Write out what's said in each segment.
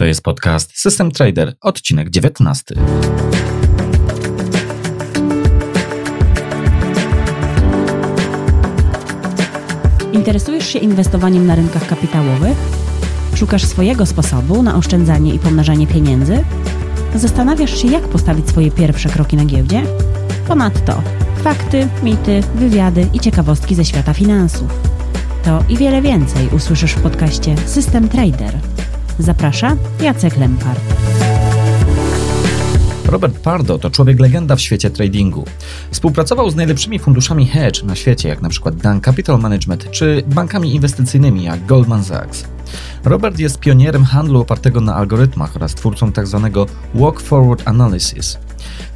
To jest podcast System Trader, odcinek 19. Interesujesz się inwestowaniem na rynkach kapitałowych? Szukasz swojego sposobu na oszczędzanie i pomnażanie pieniędzy? Zastanawiasz się, jak postawić swoje pierwsze kroki na giełdzie? Ponadto fakty, mity, wywiady i ciekawostki ze świata finansów. To i wiele więcej usłyszysz w podcaście System Trader. Zaprasza Jacek Lempart. Robert Pardo to człowiek legenda w świecie tradingu. Współpracował z najlepszymi funduszami hedge na świecie, jak np. Dan Capital Management, czy bankami inwestycyjnymi jak Goldman Sachs. Robert jest pionierem handlu opartego na algorytmach oraz twórcą tzw. Tak Walk Forward Analysis.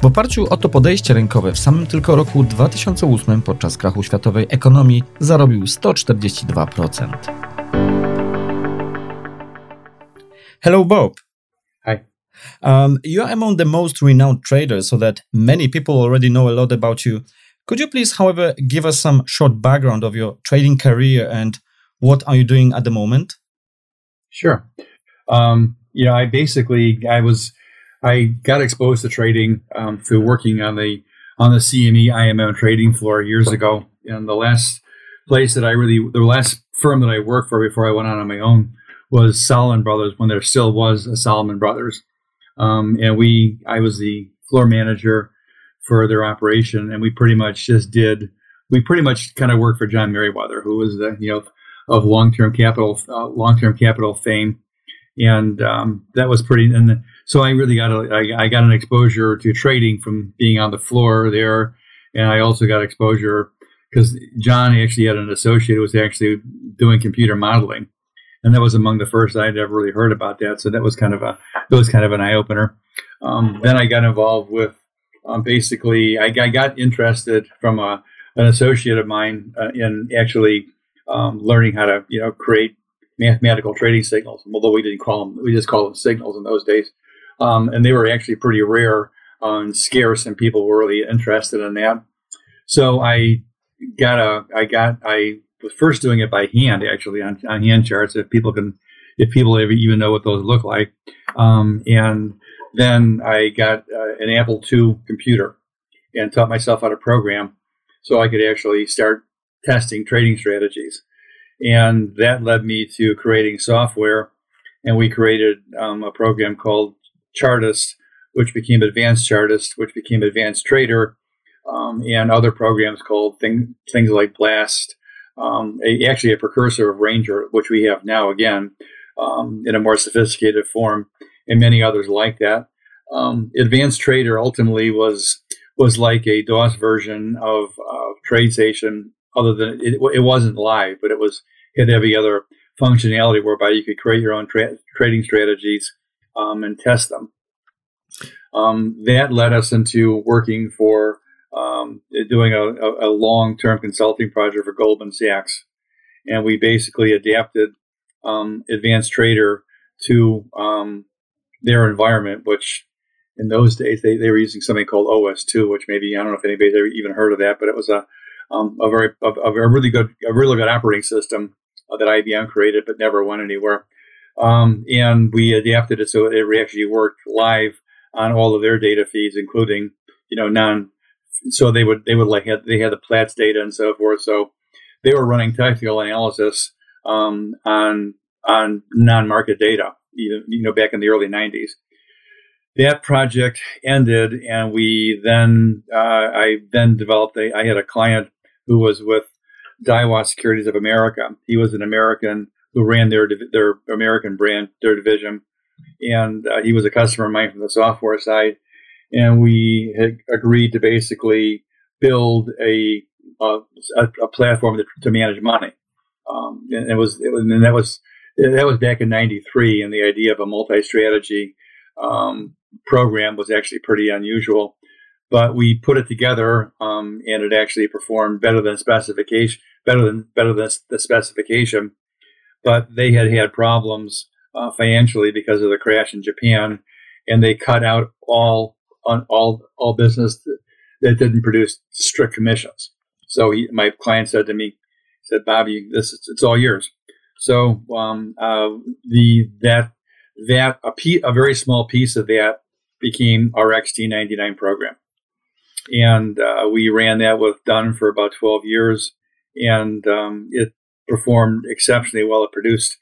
W oparciu o to podejście rynkowe w samym tylko roku 2008 podczas krachu światowej ekonomii zarobił 142%. Hello Bob. Hi. Um, you are among the most renowned traders, so that many people already know a lot about you. Could you please, however, give us some short background of your trading career and what are you doing at the moment? Sure. Um, you know, I basically I was I got exposed to trading um, through working on the on the CME IMM trading floor years ago. And the last place that I really the last firm that I worked for before I went out on my own was Salomon Brothers when there still was a Salomon Brothers. Um, and we I was the floor manager for their operation, and we pretty much just did we pretty much kind of worked for John Meriwether, who was the you know of long term capital uh, long term capital fame, and um, that was pretty. And so I really got a, I, I got an exposure to trading from being on the floor there, and I also got exposure because John actually had an associate who was actually doing computer modeling, and that was among the first I'd ever really heard about that. So that was kind of a it was kind of an eye opener. Um, then I got involved with um, basically I, I, got interested from a, an associate of mine uh, in actually um, learning how to you know create mathematical trading signals. Although we didn't call them, we just called them signals in those days, um, and they were actually pretty rare and scarce, and people were really interested in that. So I got a, I got, I was first doing it by hand actually on, on hand charts. If people can, if people even know what those look like, um, and then I got uh, an Apple II computer and taught myself how to program so I could actually start testing trading strategies. And that led me to creating software. And we created um, a program called Chartist, which became Advanced Chartist, which became Advanced Trader, um, and other programs called thing, things like Blast, um, a, actually a precursor of Ranger, which we have now again um, in a more sophisticated form, and many others like that. Um, Advanced Trader ultimately was was like a DOS version of uh, TradeStation other than it, it wasn't live, but it was had every other functionality whereby you could create your own tra- trading strategies um, and test them. Um, that led us into working for um, doing a, a, long term consulting project for Goldman Sachs. And we basically adapted um, Advanced Trader to um, their environment, which in those days they, they were using something called OS2, which maybe I don't know if anybody's ever even heard of that, but it was a um, a very a, a, really good a really good operating system uh, that IBM created, but never went anywhere. Um, and we adapted it so it actually worked live on all of their data feeds, including you know non. So they would they would like they had the Platts data and so forth. So they were running technical analysis um, on on non market data. You, you know back in the early '90s that project ended, and we then uh, I then developed. A, I had a client who was with Daiwa Securities of America. He was an American who ran their their American brand, their division, and uh, he was a customer of mine from the software side. And we agreed to basically build a a, a platform to, to, manage money. Um, and it was, it was, and that was that was back in '93, and the idea of a multi-strategy um, program was actually pretty unusual but we put it together um, and it actually performed better than specification, better than better than the specification. But they had had problems uh, financially because of the crash in Japan, and they cut out all on all all business that, didn't produce strict commissions. So he, my client said to me, said, "Bobby, this is, it's all yours." So um, uh, the that that a, pe- a very small piece of that became our XT99 program. And uh, we ran that with Dunn for about 12 years, and um, it performed exceptionally well. It produced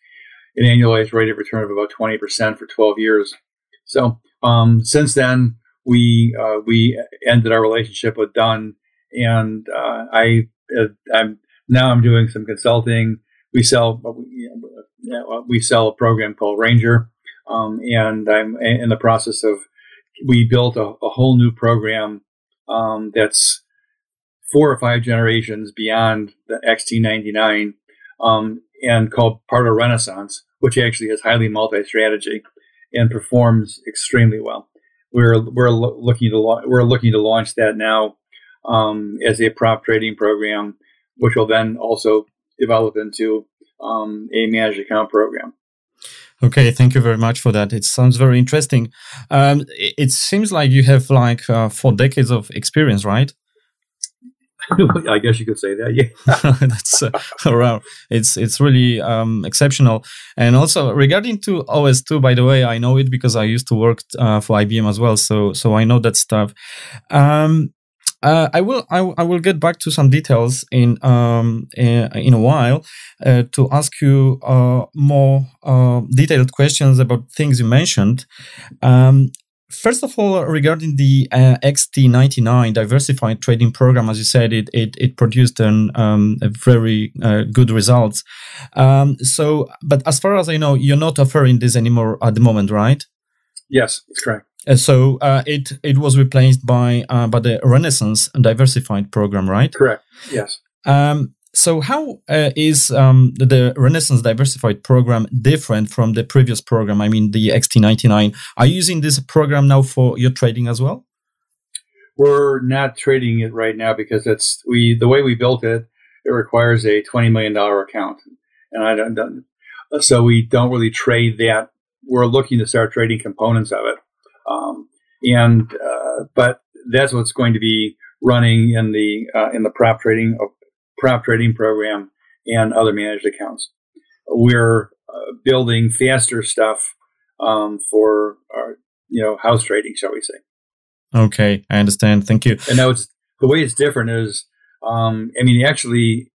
an annualized rate of return of about 20% for 12 years. So um, since then, we uh, we ended our relationship with Dunn, and uh, I uh, I'm now I'm doing some consulting. We sell we sell a program called Ranger, um, and I'm in the process of we built a, a whole new program um, that's four or five generations beyond the XT99 um, and called Pardo Renaissance, which actually is highly multi-strategy and performs extremely well. We're we're looking to we're looking to launch that now um, as a prop trading program, which will then also develop into um, a managed account program. Okay, thank you very much for that. It sounds very interesting. Um, it, it, seems like you have like uh, four decades of experience, right? I guess you could say that. Yeah, that's uh. It's it's really um, exceptional. And also regarding to OS2, by the way, I know it because I used to work uh, for IBM as well, so so I know that stuff. Um, uh, I will I, I, will get back to some details in um, in, in a while uh, to ask you uh, more uh, detailed questions about things you mentioned. Um, first of all, regarding the uh, XT99 diversified trading program, as you said, it it, it produced an um, very uh, good results. Um, so, but as far as I know, you're not offering this anymore at the moment, right? Yes, that's correct. Uh, so uh, it it was replaced by uh, by the Renaissance Diversified program, right? Correct. Yes. Um, so how uh, is um, the Renaissance Diversified program different from the previous program? I mean, the XT99. Are you using this program now for your trading as well? We're not trading it right now because it's we the way we built it. It requires a twenty million dollar account, and I don't, don't so we don't really trade that. We're looking to start trading components of it um, and uh, but that's what's going to be running in the uh, in the prop trading prop trading program and other managed accounts. We're uh, building faster stuff um, for our, you know house trading, shall we say? Okay, I understand. Thank you. And now it's the way it's different is, um, I mean, actually,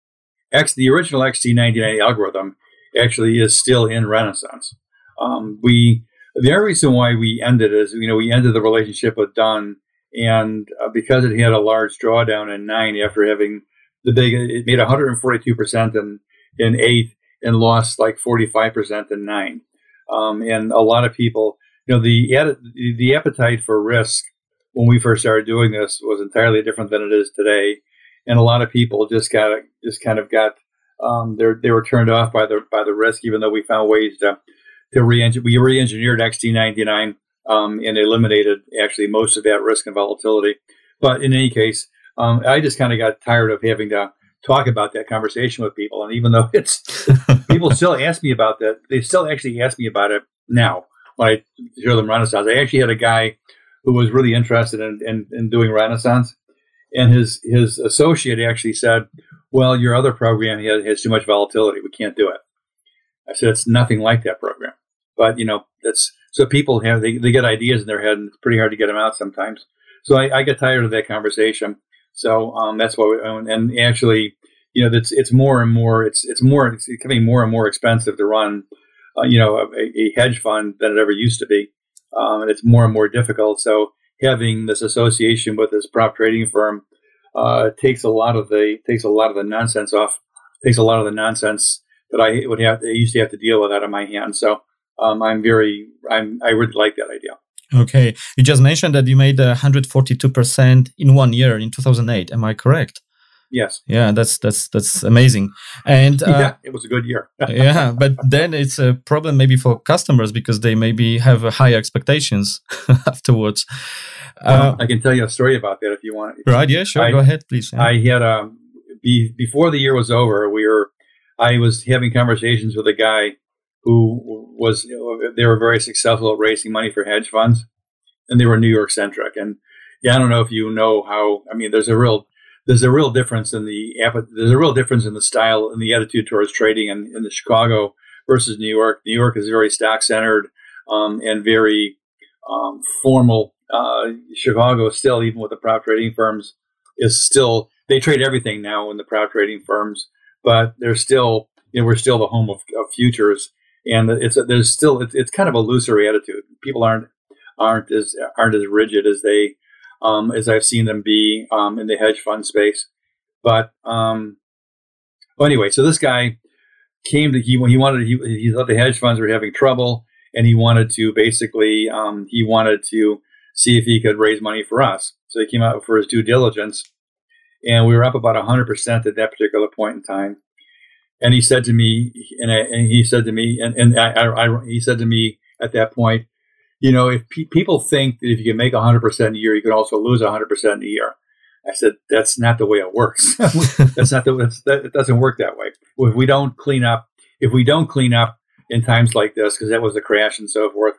X the original XT99 algorithm actually is still in Renaissance. Um, we the other reason why we ended is, you know, we ended the relationship with Dunn, and uh, because it had a large drawdown in nine after having the big, it made 142 percent in in eight and lost like 45 percent in nine. Um, and a lot of people, you know, the the appetite for risk when we first started doing this was entirely different than it is today, and a lot of people just got just kind of got um, they they were turned off by the by the risk, even though we found ways to to re we re-engineered XT99 um, and eliminated actually most of that risk and volatility. But in any case, um, I just kind of got tired of having to talk about that conversation with people. And even though it's people still ask me about that, they still actually ask me about it now when I show them Renaissance. I actually had a guy who was really interested in, in, in doing Renaissance, and his his associate actually said, "Well, your other program has, has too much volatility. We can't do it." I said, "It's nothing like that program." But you know, that's so people have they, they get ideas in their head, and it's pretty hard to get them out sometimes. So I, I get tired of that conversation. So um, that's why, we, own. and actually, you know, it's it's more and more it's it's more it's becoming more and more expensive to run, uh, you know, a, a, hedge fund than it ever used to be, um, and it's more and more difficult. So having this association with this prop trading firm uh, takes a lot of the takes a lot of the nonsense off, takes a lot of the nonsense that I would have I used to have to deal with out of my hands. So um, I'm very, I'm, I really like that idea. Okay. You just mentioned that you made 142% in one year in 2008. Am I correct? Yes. Yeah, that's that's that's amazing. And uh, yeah, it was a good year. yeah, but then it's a problem maybe for customers because they maybe have higher expectations afterwards. Well, uh, I can tell you a story about that if you want. Right? Yeah, sure. I, Go ahead, please. Yeah. I had a um, be, before the year was over. We were I was having conversations with a guy who was you know, they were very successful at raising money for hedge funds, and they were New York centric. And yeah, I don't know if you know how. I mean, there's a real there's a real difference in the there's a real difference in the style and the attitude towards trading in, in the Chicago versus New York. New York is very stock centered. um, and very um, formal. Uh, Chicago still, even with the prop trading firms, is still they trade everything now in the prop trading firms, but they're still you know, we're still the home of, of futures, and it's there's still it's, it's kind of a looser attitude. People aren't aren't as aren't as rigid as they um, as I've seen them be um, in the hedge fund space. But um, well, anyway, so this guy came to he he wanted he he thought the hedge funds were having trouble, and he wanted to basically um, he wanted to see if he could raise money for us. So he came out for his due diligence, and we were up about hundred percent at that particular point in time. And he said to me, and, I, and he said to me, and, and I, I, he said to me at that point, you know, if pe- people think that if you can make 100% a year, you can also lose 100% a year. I said, that's not the way it works. that's not the, that, it doesn't work that way. If we don't clean up, if we don't clean up in times like this, because that was a crash and so forth,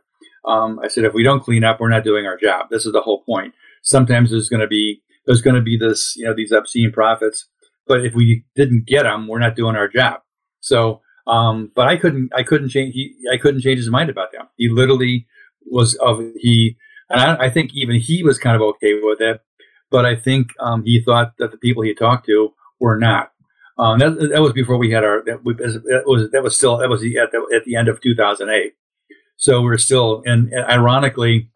um, I said, if we don't clean up, we're not doing our job. This is the whole point. Sometimes there's going to be, there's going to be this, you know, these obscene profits, but if we didn't get them, we're not doing our job. So, um, but I couldn't, I couldn't change, he, I couldn't change his mind about them. He literally was of he, and I, I, think even he was kind of okay with it, but I think um, he thought that the people he talked to were not. Um, that, that, was before we had our that, we, that, was that was still that was at the, at the end of 2008. So we're still and, and ironically,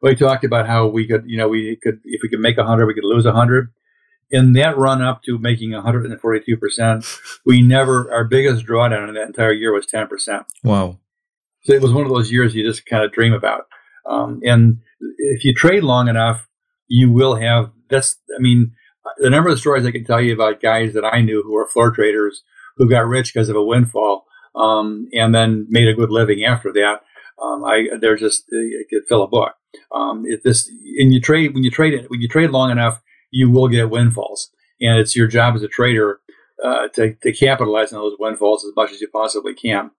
we talked about how we could you know we could if we could make a hundred we could lose a hundred. In that run up to making 142 percent, we never our biggest drawdown in that entire year was 10 percent. Wow! So it was one of those years you just kind of dream about. Um, and if you trade long enough, you will have that's, I mean, the number of stories I can tell you about guys that I knew who were floor traders who got rich because of a windfall um, and then made a good living after that. Um, I they're just it could fill a book. Um, if this and you trade when you trade it when you trade long enough, you will get windfalls, and it's your job as a trader uh, to to capitalize on those windfalls as much as you possibly can.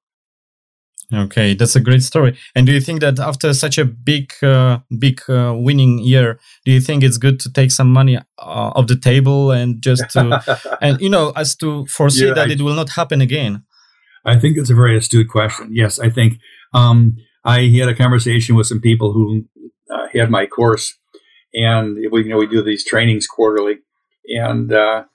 Okay, that's a great story. And do you think that after such a big, uh, big uh, winning year, do you think it's good to take some money uh, off the table and just to, and you know, as to foresee yeah, that I, it will not happen again? I think it's a very astute question. Yes, I think um, I had a conversation with some people who uh, had my course, and we, you know, we do these trainings quarterly, and uh,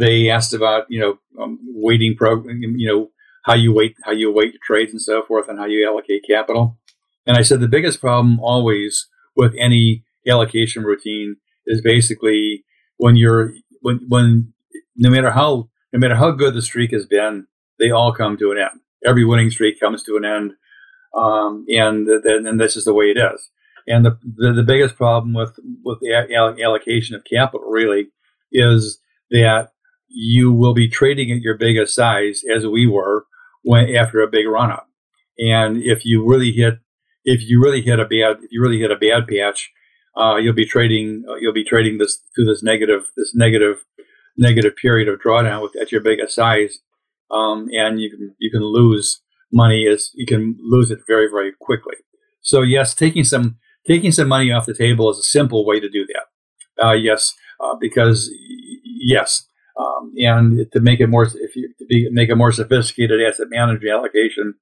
they asked about you know um, weighting program, you know how you wait how you weight your trades and so forth, and how you allocate capital. And I said the biggest problem always with any allocation routine is basically when you're when when no matter how no matter how good the streak has been, they all come to an end. Every winning streak comes to an end, um, and then and this is the way it is. And the, the, the biggest problem with with the allocation of capital really is that you will be trading at your biggest size as we were when after a big run up. And if you really hit, if you really hit a bad, if you really hit a bad patch, uh, you'll be trading, uh, you'll be trading this through this negative, this negative, negative period of drawdown with, at your biggest size. Um, and you can, you can lose money as you can lose it very, very quickly. So yes, taking some, taking some money off the table is a simple way to do that. Uh, yes, uh, because yes, um, and to make it more, if you be, make a more sophisticated asset management allocation,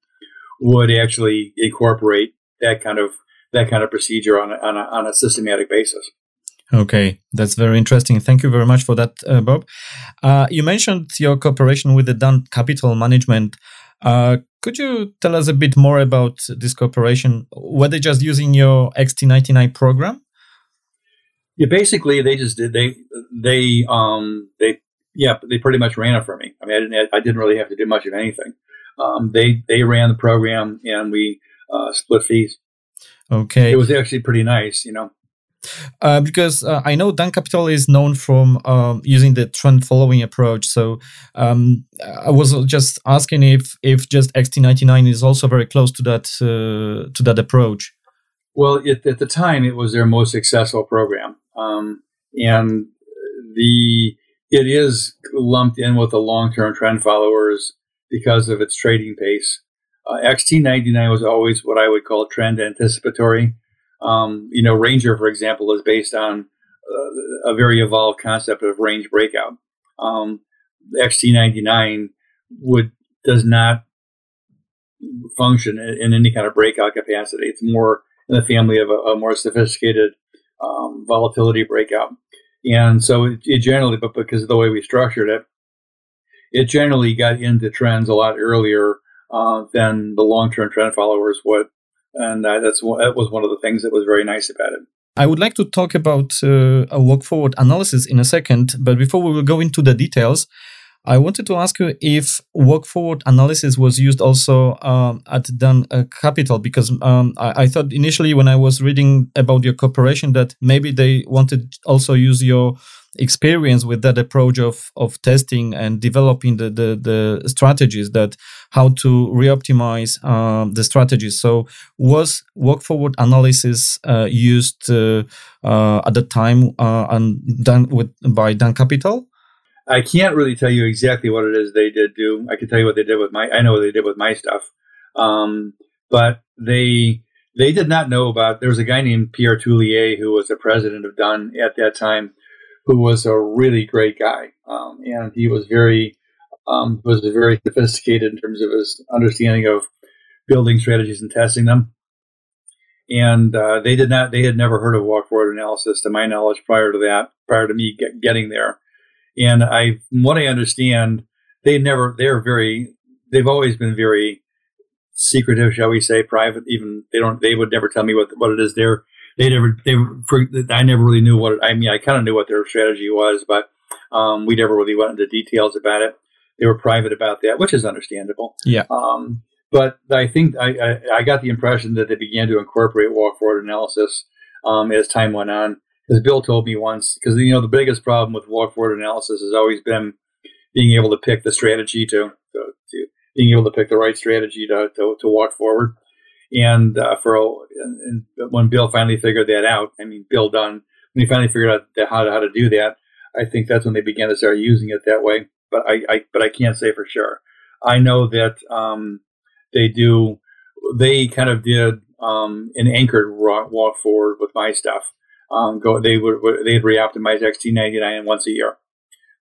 would actually incorporate that kind of that kind of procedure on a, on a, on a systematic basis. Okay, that's very interesting. Thank you very much for that, uh, Bob. Uh, you mentioned your cooperation with the Dunn Capital Management. Uh, could you tell us a bit more about this cooperation? Were they just using your XT99 program? Yeah, basically they just did they they um they yeah, they pretty much ran it for me. I mean, I didn't, I didn't really have to do much of anything. Um, they they ran the program and we uh, split fees. Okay, it was actually pretty nice, you know. Uh, because uh, I know Dunn Capital is known from um, using the trend following approach. So um, I was just asking if if just XT99 is also very close to that uh, to that approach. Well, it, at the time, it was their most successful program, um, and the it is lumped in with the long term trend followers because of its trading pace. Uh, XT99 was always what I would call trend anticipatory. Um, you know, Ranger, for example, is based on uh, a very evolved concept of range breakout. Um, XT99 would does not function in, any kind of breakout capacity. It's more in the family of a, a more sophisticated um, volatility breakout. And so it, it, generally, but because of the way we structured it, it generally got into trends a lot earlier uh, than the long-term trend followers would. And uh, that's that was one of the things that was very nice about it. I would like to talk about uh, a walk forward analysis in a second, but before we will go into the details, I wanted to ask you if walk forward analysis was used also um, at Dunn uh, Capital because um, I, I, thought initially when I was reading about your cooperation that maybe they wanted also use your experience with that approach of of testing and developing the the, the strategies that how to reoptimize um, the strategies. So was walk forward analysis uh, used uh, uh at the time uh, and done with by Dunn Capital? I can't really tell you exactly what it is they did do. I can tell you what they did with my. I know what they did with my stuff, um, but they they did not know about. There was a guy named Pierre Tullier who was the president of Dunn at that time, who was a really great guy, um, and he was very um, was very sophisticated in terms of his understanding of building strategies and testing them. And uh, they did not. They had never heard of walk forward analysis, to my knowledge, prior to that. Prior to me get, getting there and I, from what I understand, they never, they're very, they've always been very secretive, shall we say, private. Even they don't, they would never tell me what what it is. They're, they never, they, for, I never really knew what. It, I mean, I kind of knew what their strategy was, but um, we never really went into details about it. They were private about that, which is understandable. Yeah. Um, but I think I, I, I, got the impression that they began to incorporate walk forward analysis um, as time went on as Bill told me once, because you know the biggest problem with walk forward analysis has always been being able to pick the strategy to, to, to being able to pick the right strategy to, to, to walk forward. And uh, for and, and when Bill finally figured that out, I mean Bill Dunn, when he finally figured out how to, how to do that, I think that's when they began to start using it that way. But I, I but I can't say for sure. I know that um, they do. They kind of did um, an anchored walk forward with my stuff um, go they would they'd reoptimize XT99 once a year.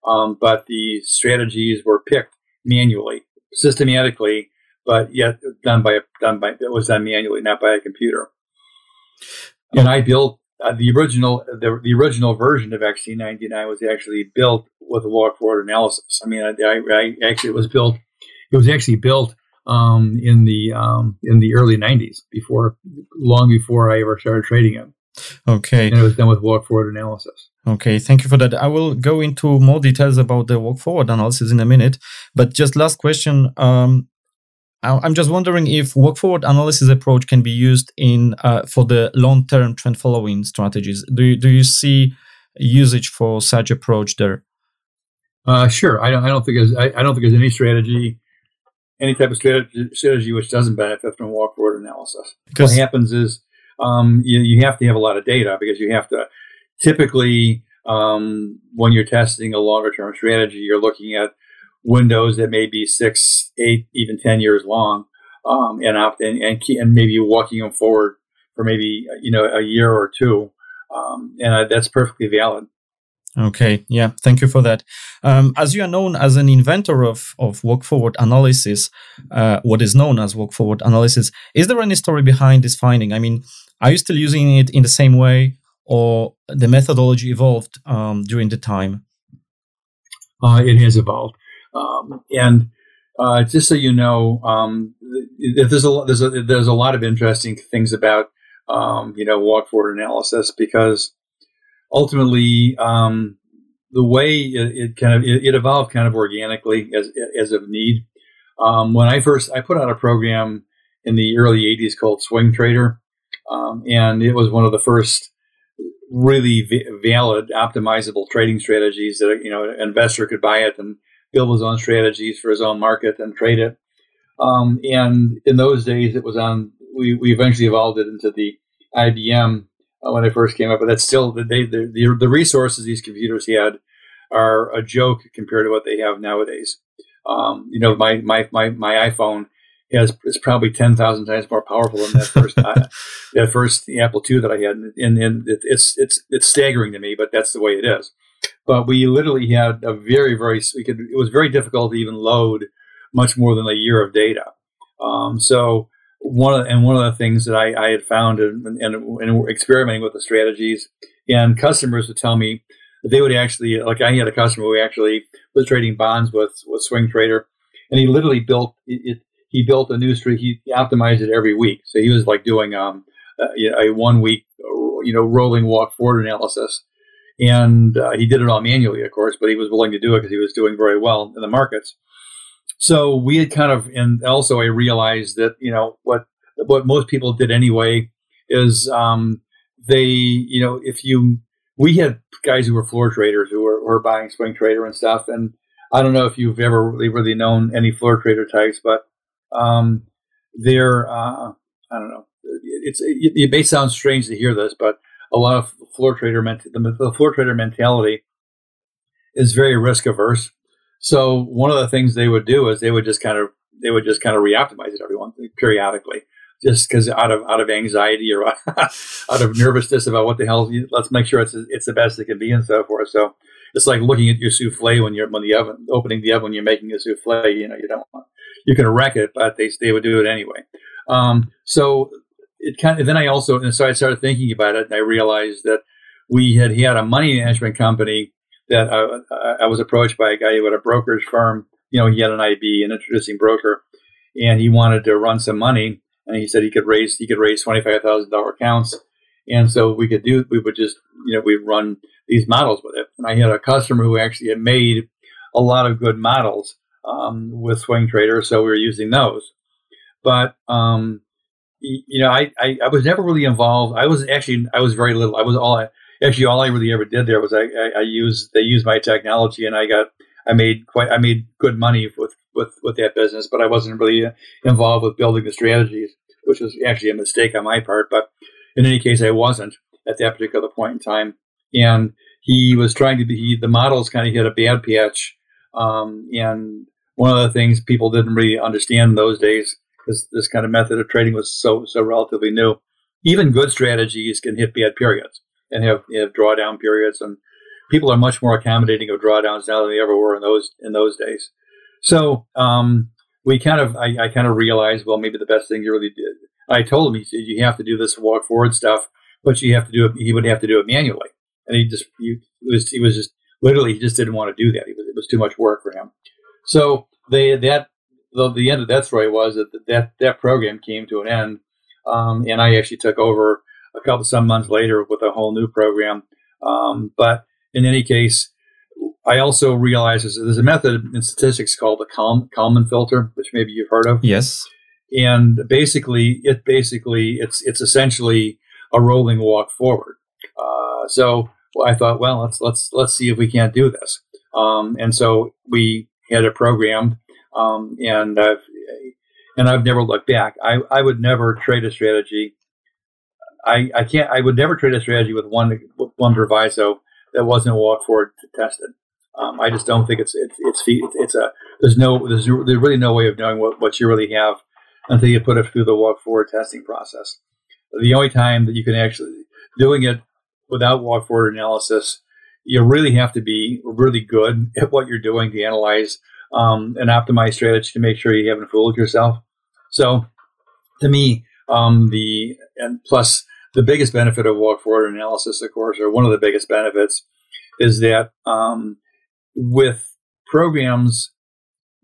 Um, but the strategies were picked manually, systematically, but yet done by done by it was done manually, not by a computer. And I built uh, the original the, the original version of XT99 was actually built with a walk forward analysis. I mean, I, I, I actually it was built. It was actually built um, in the um, in the early '90s, before long before I ever started trading it. Okay. And it was done with walk forward analysis. Okay, thank you for that. I will go into more details about the walk forward analysis in a minute. But just last question. Um, I'm just wondering if walk forward analysis approach can be used in uh, for the long term trend following strategies. Do you, do you see usage for such approach there? Uh, sure. I don't. I don't think there's. I, I, don't think there's any strategy, any type of strategy, strategy which doesn't benefit from walk forward analysis. Because what happens is um, you, you have to have a lot of data because you have to typically um, when you're testing a longer term strategy, you're looking at windows that may be six, eight, even ten years long, um, and up and and, and maybe walking them forward for maybe you know a year or two, um, and that's perfectly valid. Okay, yeah, thank you for that. Um, as you are known as an inventor of, of walk forward analysis, uh, what is known as walk forward analysis, is there any story behind this finding? I mean, are you still using it in the same way, or the methodology evolved um, during the time? Uh, it has evolved, um, and uh, just so you know, um, there's a there's a there's a lot of interesting things about um, you know walk forward analysis because ultimately um, the way it, it kind of it, it, evolved kind of organically as as of need. Um, when I first I put out a program in the early '80s called Swing Trader, um, and it was one of the first really v- valid optimizable trading strategies that you know an investor could buy it and build his own strategies for his own market and trade it. Um, and in those days, it was on. We, we eventually evolved it into the IBM uh, when it first came up, but that's still the, they, the, the the resources these computers had are a joke compared to what they have nowadays. Um, you know, my, my, my, my iPhone has is probably ten thousand times more powerful than that first uh, that first Apple II that I had, and, and it, it's it's it's staggering to me, but that's the way it is. But we literally had a very very we could it was very difficult to even load much more than a year of data. Um, so one of, and one of the things that I, I had found and, and, and experimenting with the strategies and customers would tell me they would actually like I had a customer who actually was trading bonds with with Swing Trader, and he literally built it. He built a new street. He optimized it every week, so he was like doing um, a, a one week you know rolling walk forward analysis, and uh, he did it all manually, of course, but he was willing to do it because he was doing very well in the markets. So we had kind of, and also I realized that you know what what most people did anyway is um, they you know if you we had guys who were floor traders who were, were buying swing trader and stuff, and I don't know if you've ever really really known any floor trader types, but um, they're uh, I don't know. It's it, it, may sound strange to hear this, but a lot of floor trader ment- the, the floor trader mentality is very risk averse. So one of the things they would do is they would just kind of they would just kind of reoptimize it every once periodically, just because out of out of anxiety or out of nervousness about what the hell. Let's make sure it's it's the best it can be and so forth. So it's like looking at your souffle when you're when the oven opening the oven when you're making a souffle. You know you don't want you can wreck it, but they they would do it anyway. Um, so it kind of then I also and so I started thinking about it and I realized that we had he had a money management company that I, I was approached by a guy who had a brokerage firm. You know, he had an IB, an introducing broker, and he wanted to run some money. And he said he could raise he could raise twenty five thousand dollar accounts, and so we could do we would just you know we'd run these models with it. And I had a customer who actually had made a lot of good models um, with Swing Trader, so we were using those. But um, you know, I, I, I was never really involved. I was actually I was very little. I was all actually all I really ever did there was I, I, I used they used my technology and I got I made quite I made good money with with with that business, but I wasn't really involved with building the strategies, which was actually a mistake on my part. But in any case, I wasn't at that particular point in time, and he was trying to be he, the models kind of hit a bad patch, um, and one of the things people didn't really understand in those days because this kind of method of trading was so so relatively new. Even good strategies can hit bad periods and have, have drawdown periods. And people are much more accommodating of drawdowns now than they ever were in those in those days. So um, we kind of I, I, kind of realized well maybe the best thing you really did. I told him he said you have to do this walk forward stuff, but you have to do it. He would have to do it manually, and he just he was he was just literally he just didn't want to do that. Was, it was too much work for him. So they that the, the end of that story was that that that program came to an end, um, and I actually took over a couple some months later with a whole new program. Um, but in any case, I also realized there's, a method in statistics called the Kalman, Kalman filter, which maybe you've heard of. Yes. And basically, it basically it's it's essentially a rolling walk forward. Uh, so I thought, well, let's let's let's see if we can't do this. Um, and so we had it programmed, um, and I've and I've never looked back. I, I would never trade a strategy I, I can't. I would never trade a strategy with one one proviso that wasn't walk forward tested. Um, I just don't think it's it's it's it's a there's no there's there's really no way of knowing what, what you really have until you put it through the walk forward testing process. The only time that you can actually doing it without walk forward analysis, you really have to be really good at what you're doing to analyze um, an optimized strategy to make sure you haven't fooled yourself. So, to me, um, the and plus the biggest benefit of walk forward analysis, of course, or one of the biggest benefits, is that um, with programs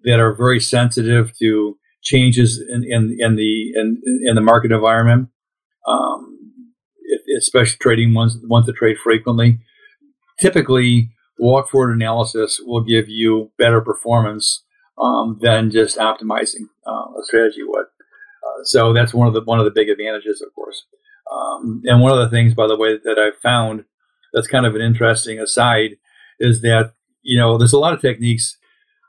that are very sensitive to changes in, in, in the in, in, the market environment, um, especially trading ones ones that trade frequently, typically walk forward analysis will give you better performance um, than just optimizing uh, a strategy would. Uh, so that's one of the one of the big advantages, of course. Um, and one of the things, by the way, that I've found that's kind of an interesting aside is that, you know, there's a lot of techniques.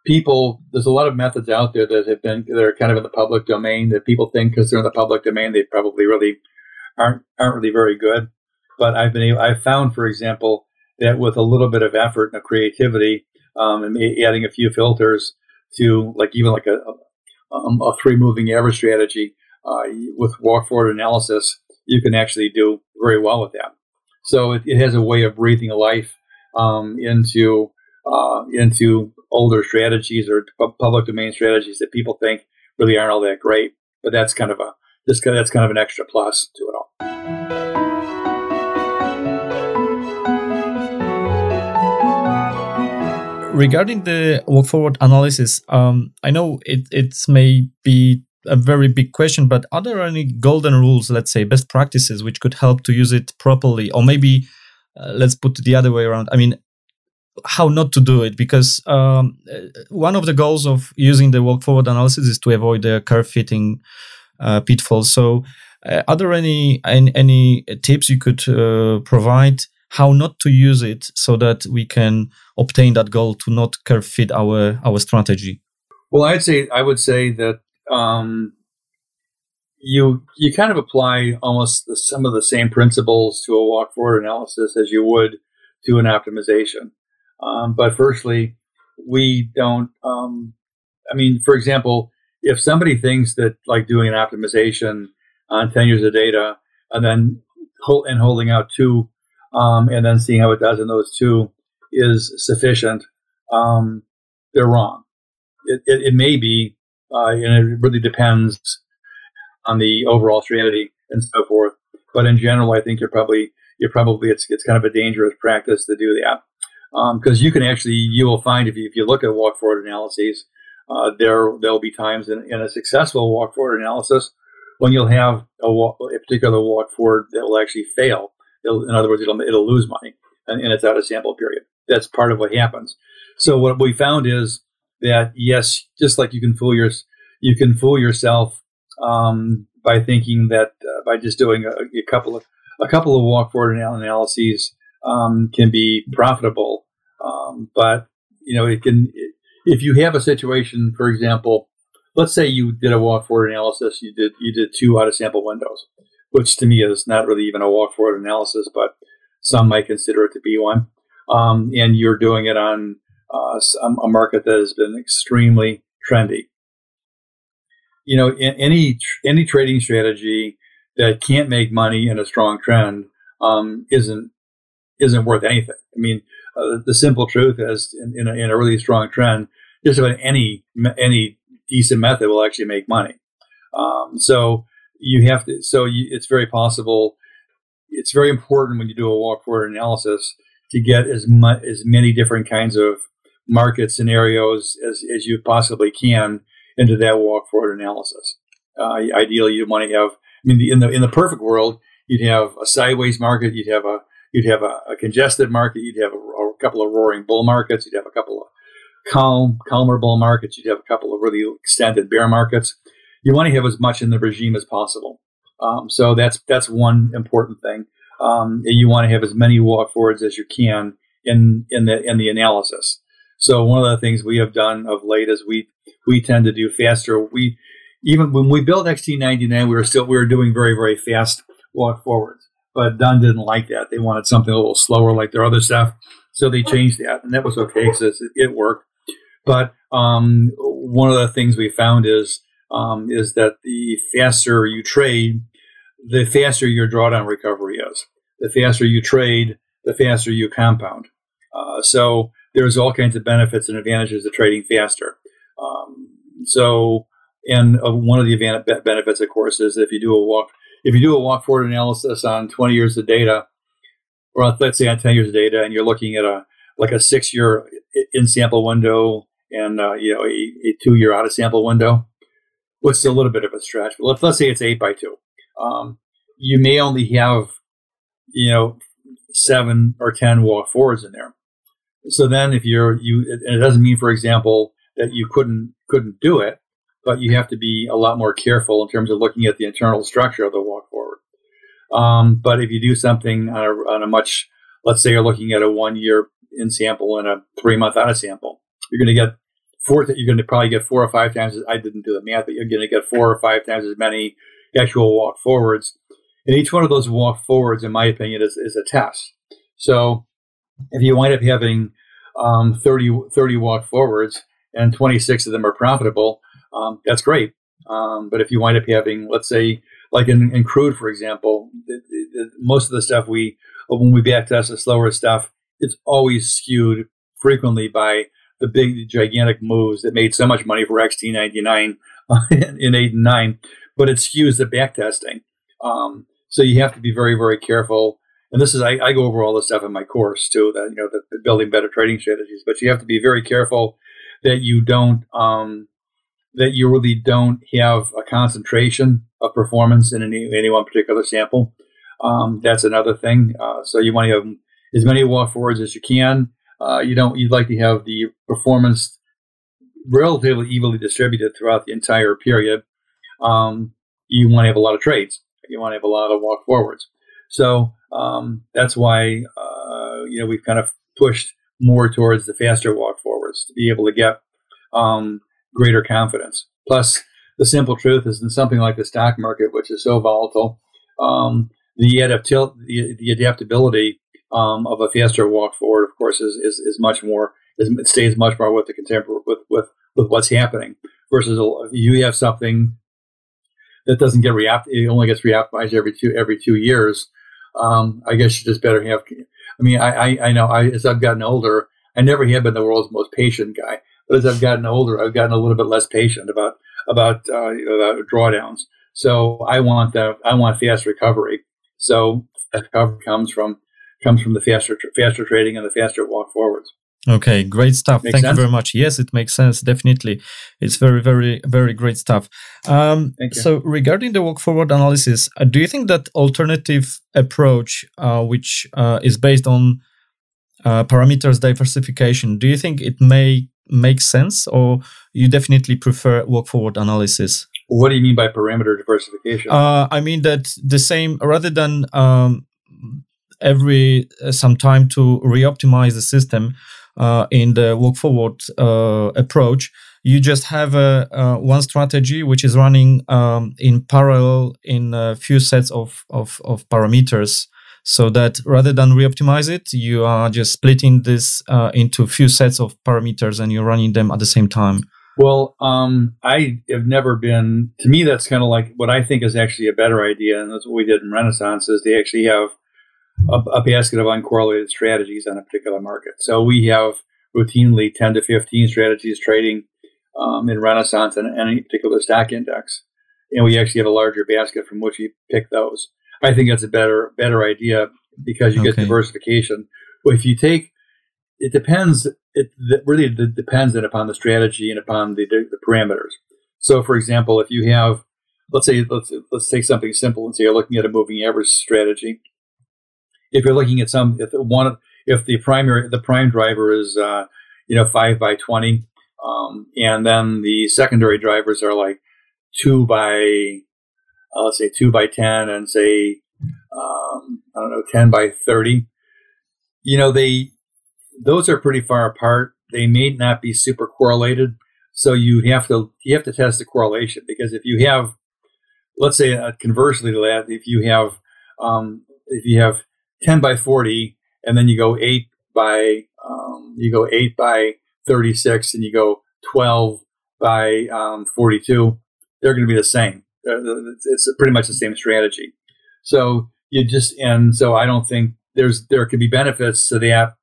People, there's a lot of methods out there that have been, that are kind of in the public domain that people think because they're in the public domain, they probably really aren't, aren't really very good. But I've been I've found, for example, that with a little bit of effort and creativity, um, and adding a few filters to like even like a, a, a three moving average strategy, uh, with walk forward analysis, you can actually do very well with that. So it, it has a way of breathing life um, into uh, into older strategies or public domain strategies that people think really aren't all that great. But that's kind of a just that's kind of an extra plus to it all. Regarding the forward analysis, um, I know it it may be a very big question, but are there any golden rules, let's say best practices, which could help to use it properly, or maybe uh, let's put it the other way around? I mean, how not to do it because um, one of the goals of using the walk forward analysis is to avoid the curve fitting uh, pitfalls. So, uh, are there any, any, any tips you could uh, provide how not to use it so that we can obtain that goal to not curve fit our our strategy? Well, I'd say I would say that um, you you kind of apply almost the, some of the same principles to a walk forward analysis as you would to an optimization. Um, but firstly, we don't. Um, I mean, for example, if somebody thinks that like doing an optimization on ten years of data and then and holding out two, um, and then seeing how it does in those two is sufficient, um, they're wrong. It, it, it may be, uh, and it really depends on the overall strategy and so forth. But in general, I think you're probably you're probably it's it's kind of a dangerous practice to do that because um, you can actually you will find if you, if you look at walk forward analyses, uh, there there'll be times in, in, a successful walk forward analysis when you'll have a, walk, a particular walk forward that will actually fail. It'll, in other words, it'll it'll lose money and, and it's out of sample period. That's part of what happens. So what we found is that yes, just like you can fool your you can fool yourself um, by thinking that uh, by just doing a, a, couple of a couple of walk forward analyses um, can be profitable. Um, but you know, it can if you have a situation, for example, let's say you did a walk forward analysis, you did you did two out of sample windows, which to me is not really even a walk forward analysis, but some might consider it to be one. Um, and you're doing it on uh, a market that has been extremely trendy. You know, any any trading strategy that can't make money in a strong trend um, isn't isn't worth anything. I mean, uh, the simple truth is, in, in, a, in, a, really strong trend, just about any any decent method will actually make money. Um, so you have to. So you, it's very possible. It's very important when you do a walk forward analysis to get as as many different kinds of market scenarios as, as you possibly can into that walk forward analysis. Uh, ideally, you want to have. I mean, in the in the perfect world, you'd have a sideways market, you'd have a You'd have a, a congested market. You'd have a, a, couple of roaring bull markets. You'd have a couple of calm, calmer bull markets. You'd have a couple of really extended bear markets. You want to have as much in the regime as possible. Um, so that's that's one important thing. Um, you want to have as many walk forwards as you can in in the in the analysis. So one of the things we have done of late is we we tend to do faster. We even when we built XT99, we were still we were doing very very fast walk forwards. But Dunn didn't like that. They wanted something a little slower, like their other stuff. So they changed that, and that was okay because it worked. But um, one of the things we found is um, is that the faster you trade, the faster your drawdown recovery is. The faster you trade, the faster you compound. Uh, so there's all kinds of benefits and advantages to trading faster. Um, so, and uh, one of the benefits, of course, is if you do a walk if you do a walk forward analysis on 20 years of data, or let's say on 10 years of data, and you're looking at a like a six year in sample window and uh, you know a, a two year out of sample window, what's a little bit of a stretch. But let's, let's say it's eight by two. Um, you may only have you know seven or ten walk forwards in there. So then, if you're you, and it doesn't mean, for example, that you couldn't couldn't do it but you have to be a lot more careful in terms of looking at the internal structure of the walk forward. Um, but if you do something on a, on a much, let's say you're looking at a one year in sample and a three month out of sample, you're going to get four. You're going to probably get four or five times. I didn't do the math, but you're going to get four or five times as many actual walk forwards. And each one of those walk forwards, in my opinion, is, is a test. So if you wind up having um, 30, 30 walk forwards and 26 of them are profitable, um, that's great. Um, but if you wind up having, let's say, like in, in crude, for example, it, it, most of the stuff we, when we back test the slower stuff, it's always skewed frequently by the big, gigantic moves that made so much money for XT99 in eight and nine, but it skews the back testing. Um, so you have to be very, very careful. And this is I, I, go over all this stuff in my course too. That you know, the, the, building better trading strategies. But you have to be very careful that you don't um, that you really don't have a concentration of performance in any any one particular sample. Um, that's another thing. Uh, so you want to have as many walk forwards as you can. Uh, you don't. You'd like to have the performance relatively evenly distributed throughout the entire period. Um, you want to have a lot of trades. You want to have a lot of walk forwards. So um, that's why uh, you know we've kind of pushed more towards the faster walk forwards to be able to get um, greater confidence. Plus, the simple truth is in something like the stock market, which is so volatile, um, the, adaptil- the, the adaptability um, of a faster walk forward, of course, is, is, is much more, is, it stays much more with the contemporary, with, with, with what's happening versus you have something that doesn't get re it only gets reoptimized every two, every two years. Um, I guess you just better have, I mean, I, I, I know I, as I've gotten older, I never have been the world's most patient guy, but as I've gotten older, I've gotten a little bit less patient about, about, uh, about drawdowns. So I want that, I want fast recovery. So that recovery comes from comes from the faster faster trading and the faster walk forwards. Okay, great stuff. Makes Thank sense? you very much. Yes, it makes sense. Definitely, it's very, very, very great stuff. Um. So, regarding the walk forward analysis, uh, do you think that alternative approach, uh, which uh, is based on uh, parameters diversification, do you think it may make sense, or you definitely prefer walk forward analysis? What do you mean by parameter diversification? Uh, I mean that the same rather than um, every uh, some time to re-optimize the system uh, in the walk forward uh, approach you just have a, uh, one strategy which is running um, in parallel in a few sets of, of, of, parameters so that rather than re-optimize it you are just splitting this uh, into few sets of parameters and you're running them at the same time. Well um, i have never been to me that's kind of like what i think is actually a better idea and that's what we did in renaissance is they actually have a, a, basket of uncorrelated strategies on a particular market. So we have routinely 10 to 15 strategies trading um, in Renaissance and any particular stock index. And we actually have a larger basket from which we pick those. I think that's a better better idea because you okay. get diversification. But if you take, it depends. It really depends upon the strategy and upon the, the, the parameters. So, for example, if you have, let's say, let's let's take something simple and say you're looking at a moving average strategy if you're looking at some, if one, if the primary, the prime driver is, uh, you know, five by 20, um, and then the secondary drivers are like two by, uh, let's say two by 10 and say, um, I don't know, 10 by 30, you know, they, those are pretty far apart. They may not be super correlated. So you have to, you have to test the correlation because if you have, let's say uh, conversely to that, if you have, um, if you have 10 by 40, and then you go 8 by, um, you go 8 by 36, and you go 12 by um, 42, they're going to be the same. It's pretty much the same strategy. So you just, and so I don't think there's, there could be benefits to that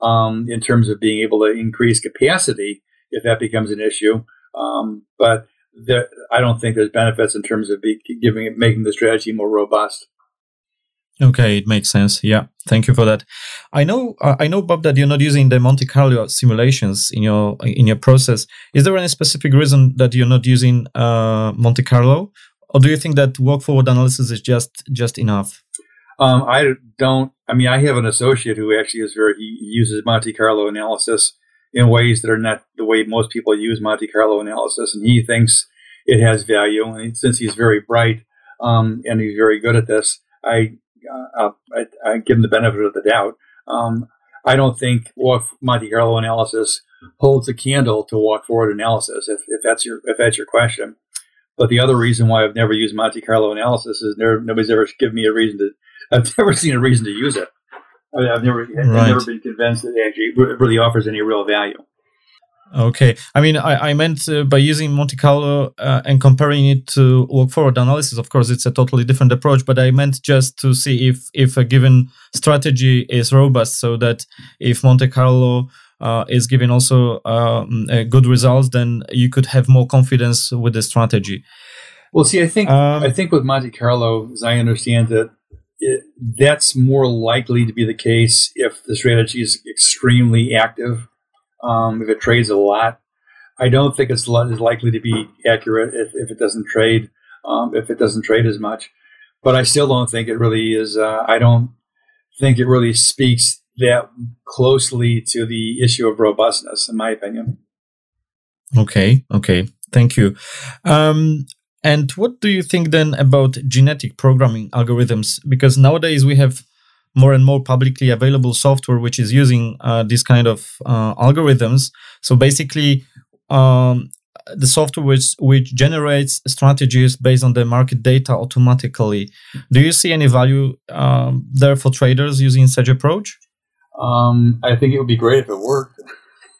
um, in terms of being able to increase capacity if that becomes an issue. Um, but there, I don't think there's benefits in terms of be, giving making the strategy more robust. Okay, it makes sense. Yeah, thank you for that. I know, uh, I know, Bob, that you're not using the Monte Carlo simulations in your in your process. Is there any specific reason that you're not using uh, Monte Carlo, or do you think that walk forward analysis is just just enough? Um, I don't. I mean, I have an associate who actually is very he uses Monte Carlo analysis in ways that are not the way most people use Monte Carlo analysis, and he thinks it has value. And since he's very bright um, and he's very good at this, I uh, I, I, give them the benefit of the doubt. Um, I don't think walk Monte Carlo analysis holds a candle to walk forward analysis. If, if that's your if that's your question, but the other reason why I've never used Monte Carlo analysis is never, nobody's ever given me a reason to. I've never seen a reason to use it. I mean, I've never right. I've never been convinced that it actually really offers any real value. Okay, I mean, I, I meant uh, by using Monte Carlo uh, and comparing it to walk forward analysis. Of course, it's a totally different approach, but I meant just to see if if a given strategy is robust, so that if Monte Carlo uh, is giving also um, good results, then you could have more confidence with the strategy. Well, see, I think um, I think with Monte Carlo, as I understand it, it, that's more likely to be the case if the strategy is extremely active. Um, if it trades a lot, I don't think it's likely to be accurate if, if it doesn't trade. Um, if it doesn't trade as much, but I still don't think it really is. Uh, I don't think it really speaks that closely to the issue of robustness, in my opinion. Okay, okay, thank you. Um, and what do you think then about genetic programming algorithms? Because nowadays we have more and more publicly available software which is using uh, these kind of uh, algorithms. So basically, um, the software which, which generates strategies based on the market data automatically. Do you see any value um, there for traders using such approach? Um, I think it would be great if it worked.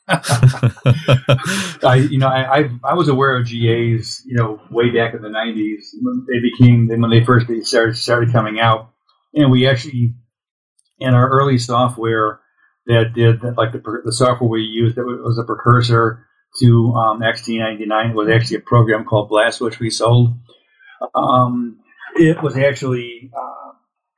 I, you know, I, I, I was aware of GAs, you know, way back in the '90s. They became when they first started started coming out, and we actually, in our early software that did like the, the software we used that was a precursor to um, XT99 was actually a program called Blast, which we sold. Um, it was actually uh,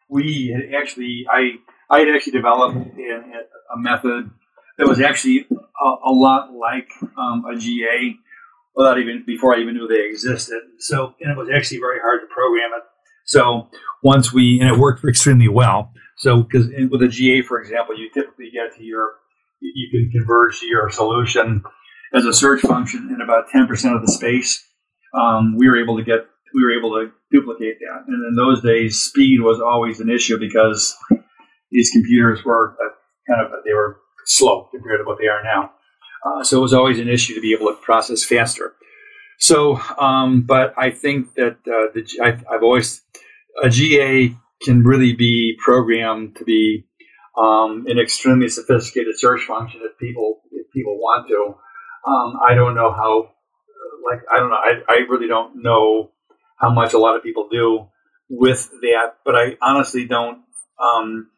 we had actually I I had actually developed a, a method that was actually a, a lot like um, a GA without even before I even knew they existed. So and it was actually very hard to program it. So once we and it worked extremely well. So because with a GA, for example, you typically get to your you can converge to your solution as a search function in about 10% of the space. Um, we were able to get, we were able to duplicate that. And in those days, speed was always an issue because these computers were kind of, they were slow compared to what they are now. Uh, so it was always an issue to be able to process faster. So, um, but I think that uh, the, I, have always, a GA can really be programmed to be um, an extremely sophisticated search function if people if people want to. Um, I don't know how, like, I don't know. I, I really don't know how much a lot of people do with that, but I honestly don't. Um,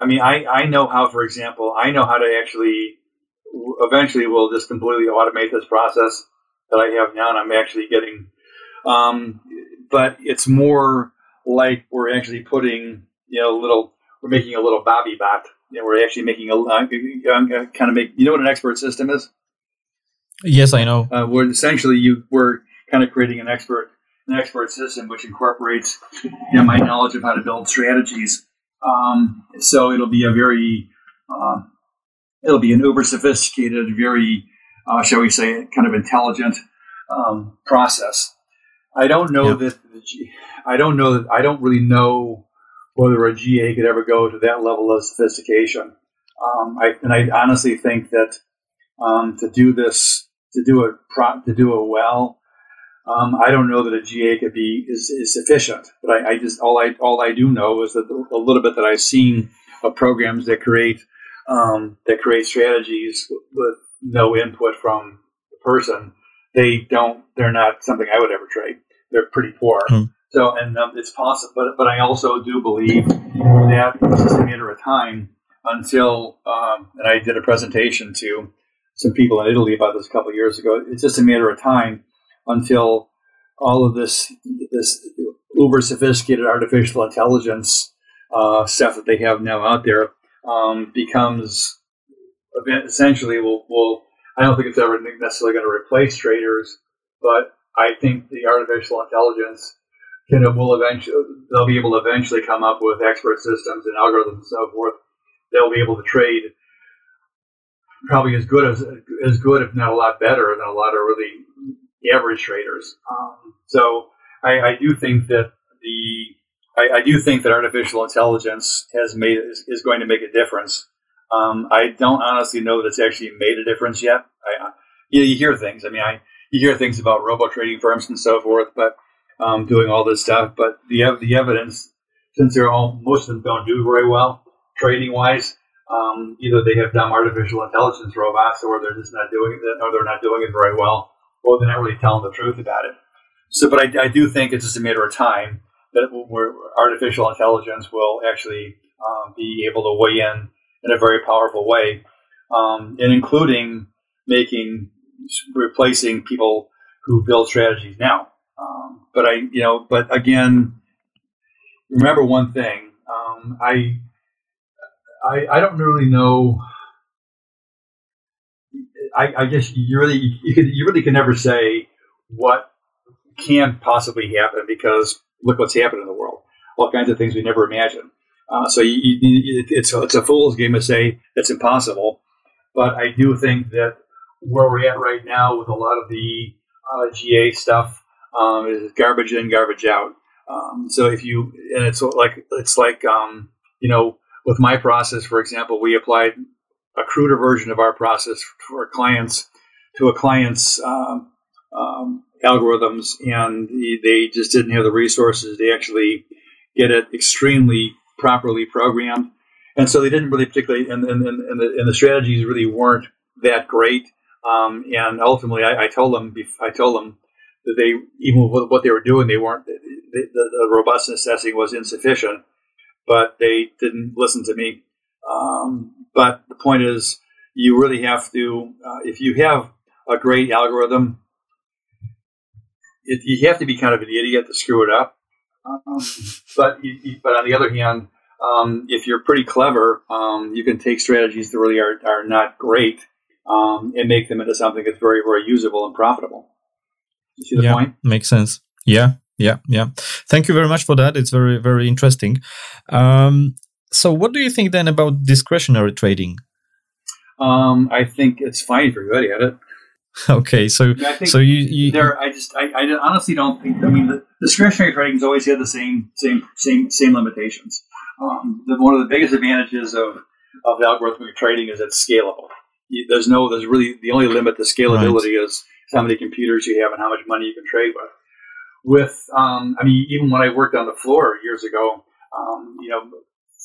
I mean, I, I know how, for example, I know how to actually eventually we'll just completely automate this process that I have now, and I'm actually getting. Um, but it's more like we're actually putting, you know, little. We're making a little Bobby bot. You know, we're actually making a uh, kind of make. You know what an expert system is? Yes, I know. Uh, where essentially you we're kind of creating an expert an expert system which incorporates you know, my knowledge of how to build strategies. Um, so it'll be a very uh, it'll be an uber sophisticated, very uh, shall we say, kind of intelligent um, process. I don't know yep. that I don't know that I don't really know whether a GA could ever go to that level of sophistication. Um, I, and I honestly think that um, to do this, to do it, pro- to do it well. Um, I don't know that a GA could be is, is sufficient, but I, I, just all I all I do know is that the, a little bit that I've seen of programs that create um, that create strategies with, with no input from the person, they don't. They're not something I would ever trade. They're pretty poor. Mm. So, and um, it's possible, but but I also do believe that it's just a matter of time until. Um, and I did a presentation to some people in Italy about this a couple of years ago. It's just a matter of time until all of this this uber sophisticated artificial intelligence uh, stuff that they have now out there um, becomes essentially will will I don't think it's ever necessarily going to replace traders, but I think the artificial intelligence can will eventually they'll be able to eventually come up with expert systems and algorithms and so forth. They'll be able to trade probably as good as as good, if not a lot better than a lot of really average traders. Um, so I, I, do think that the I, I, do think that artificial intelligence has made is, is going to make a difference. Um, I don't honestly know that it's actually made a difference yet. I, you, you, hear things. I mean, I you hear things about robo trading firms and so forth, but um, doing all this stuff. But the the evidence, since they're all most of them don't do very well trading wise, um, either they have dumb artificial intelligence robots, or they're just not doing it, or they're not doing it very well, or they're not really telling the truth about it. So, but I, I do think it's just a matter of time that artificial intelligence will actually um, be able to weigh in in a very powerful way. um, and including making replacing people who build strategies now. Um, but I, you know, but again, remember one thing. Um, I, I, I don't really know. I, I guess you really you, could, you really can never say what can possibly happen because look what's happened in the world. All kinds of things we never imagined. Uh, so you, you, it's a, it's a fool's game to say it's impossible. But I do think that where we're at right now with a lot of the uh, GA stuff um, is garbage in, garbage out. Um, so if you and it's like it's like um, you know with my process, for example, we applied a cruder version of our process for clients to a client's um, um, algorithms, and they just didn't have the resources to actually get it extremely properly programmed, and so they didn't really particularly, and, and, and, the, and the strategies really weren't that great. Um, and ultimately, I, I, told them, I told them that they, even with what they were doing, they weren't, the, the, the robustness testing was insufficient, but they didn't listen to me. Um, but the point is, you really have to, uh, if you have a great algorithm, it, you have to be kind of an idiot to screw it up. Um, but but on the other hand, um, if you're pretty clever, um, you can take strategies that really are, are not great um, and make them into something that's very very usable and profitable. You see the yeah, point? Makes sense. Yeah, yeah, yeah. Thank you very much for that. It's very very interesting. Um, so, what do you think then about discretionary trading? Um, I think it's fine if you're good at it. Okay, so so you, you there. I just I, I honestly don't think. I mean, the discretionary trading has always had the same same same same limitations. Um, the, one of the biggest advantages of of algorithmic trading is it's scalable. There's no there's really the only limit to scalability right. is how many computers you have and how much money you can trade with. With um, I mean, even when I worked on the floor years ago, um, you know,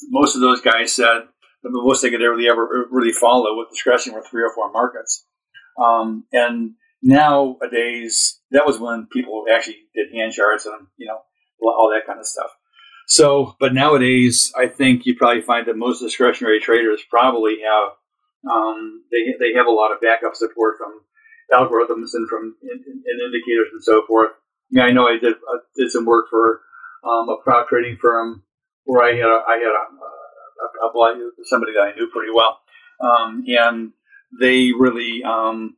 most of those guys said the most they could really ever really follow with discretion were three or four markets. Um, and nowadays, that was when people actually did hand charts and you know all that kind of stuff. So, but nowadays, I think you probably find that most discretionary traders probably have um, they they have a lot of backup support from algorithms and from in, in indicators and so forth. Yeah, I know I did did some work for um, a prop trading firm where I had a, I had a, a, a, somebody that I knew pretty well, um, and they really um,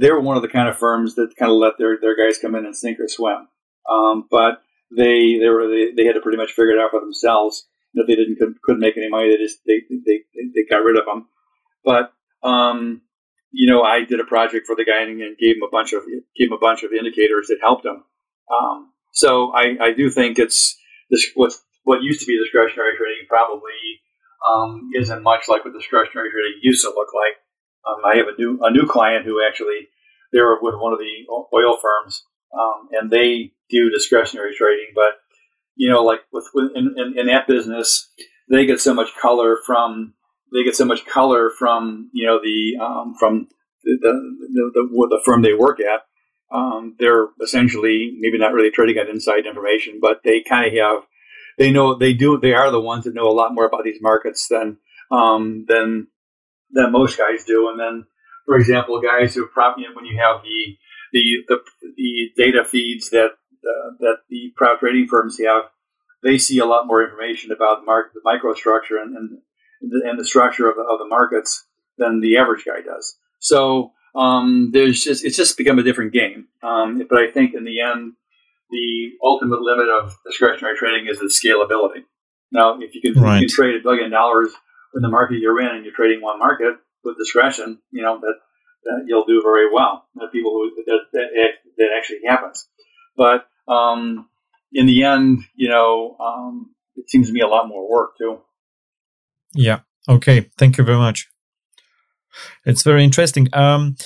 they were one of the kind of firms that kind of let their, their guys come in and sink or swim. Um, but they they were they, they had to pretty much figure it out for themselves. And if they didn't couldn't, couldn't make any money, they just they, they they got rid of them. But um, you know, I did a project for the guy and gave him a bunch of gave him a bunch of indicators that helped him. Um, so I, I do think it's this what what used to be discretionary trading probably um, isn't much like what discretionary trading used to look like. Um, I have a new a new client who actually they were with one of the oil firms, um, and they do discretionary trading. But you know, like with, with in, in, in, that business, they get so much color from they get so much color from you know the um, from the the, the the, firm they work at. Um, they're essentially maybe not really trading on inside information, but they kind of have they know they do they are the ones that know a lot more about these markets than um, than than most guys do. And then, for example, guys who probably when you have the the the, the data feeds that uh, that the prop trading firms have, they see a lot more information about the market, the microstructure, and and and the structure of the, of the markets than the average guy does. So um, there's just it's just become a different game. Um, but I think in the end, the ultimate limit of discretionary trading is the scalability. Now, if you can, right. you can trade a billion dollars in the market you're in and you're trading one market with discretion, you know that, that you'll do very well. The people who that, that, that actually happens, but um, in the end, you know, um, it seems to me a lot more work too. Yeah. Okay. Thank you very much. It's very interesting. Um,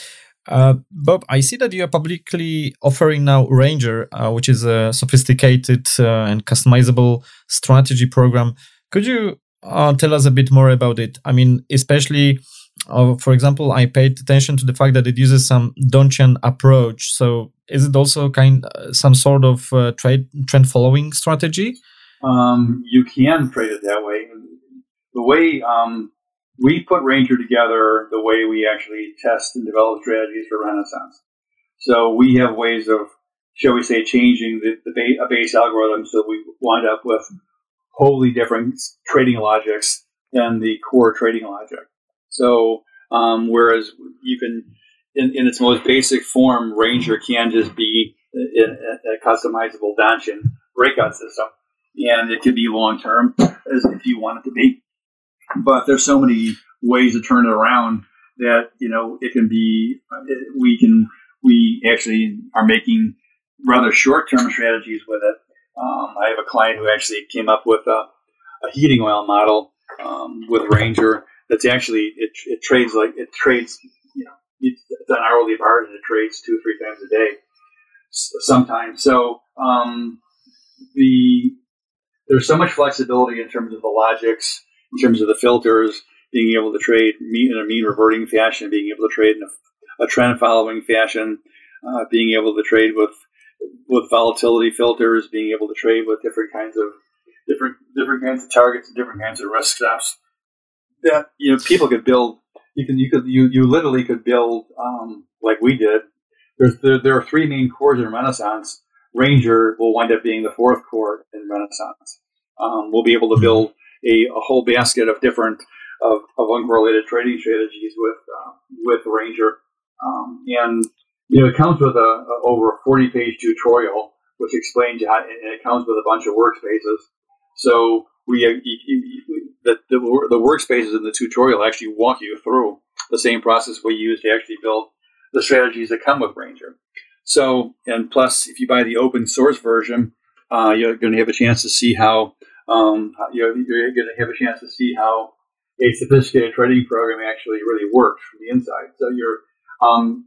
uh, Bob, I see that you are publicly offering now Ranger, uh, which is a sophisticated uh, and customizable strategy program. Could you uh, tell us a bit more about it? I mean, especially, uh, for example, I paid attention to the fact that it uses some Donchian approach. So, is it also kind uh, some sort of trade trend following strategy? Um, you can trade it that way. The way um, we put Ranger together the way we actually test and develop strategies for Renaissance. So we have ways of, shall we say, changing the, the base, a base algorithm so we wind up with wholly different trading logics than the core trading logic. So um, whereas you can, in, in, its most basic form, Ranger can just be a, a customizable Donchian breakout system, and it could be long term as if you want it to be. But there's so many ways to turn it around that you know it can be. We can we actually are making rather short term strategies with it. Um, I have a client who actually came up with a, a heating oil model um, with Ranger that's actually it, it trades like it trades you know it's, an hourly bar and it trades two or three times a day sometimes. So um, the there's so much flexibility in terms of the logics, in terms of the filters, being able to trade in a mean reverting fashion, being able to trade in a, a trend following fashion, uh, being able to trade with with volatility filters, being able to trade with different kinds of different different kinds of targets and different kinds of risk stops. That you know, people could build. You can you could you you literally could build um, like we did. There's there, there are three main cores in Renaissance. Ranger will wind up being the fourth core in Renaissance. Um, we'll be able to build a, a whole basket of different of, of uncorrelated trading strategies with uh, with Ranger, um, and you know it comes with a, a over a forty page tutorial which explains how, and it comes with a bunch of workspaces. So we uh, the, the, the workspaces in the tutorial actually walk you through the same process we use to actually build the strategies that come with Ranger. So, and plus, if you buy the open source version, uh, you're going to have a chance to see how um, you're, you're going to have a chance to see how a sophisticated trading program actually really works from the inside. So you're um,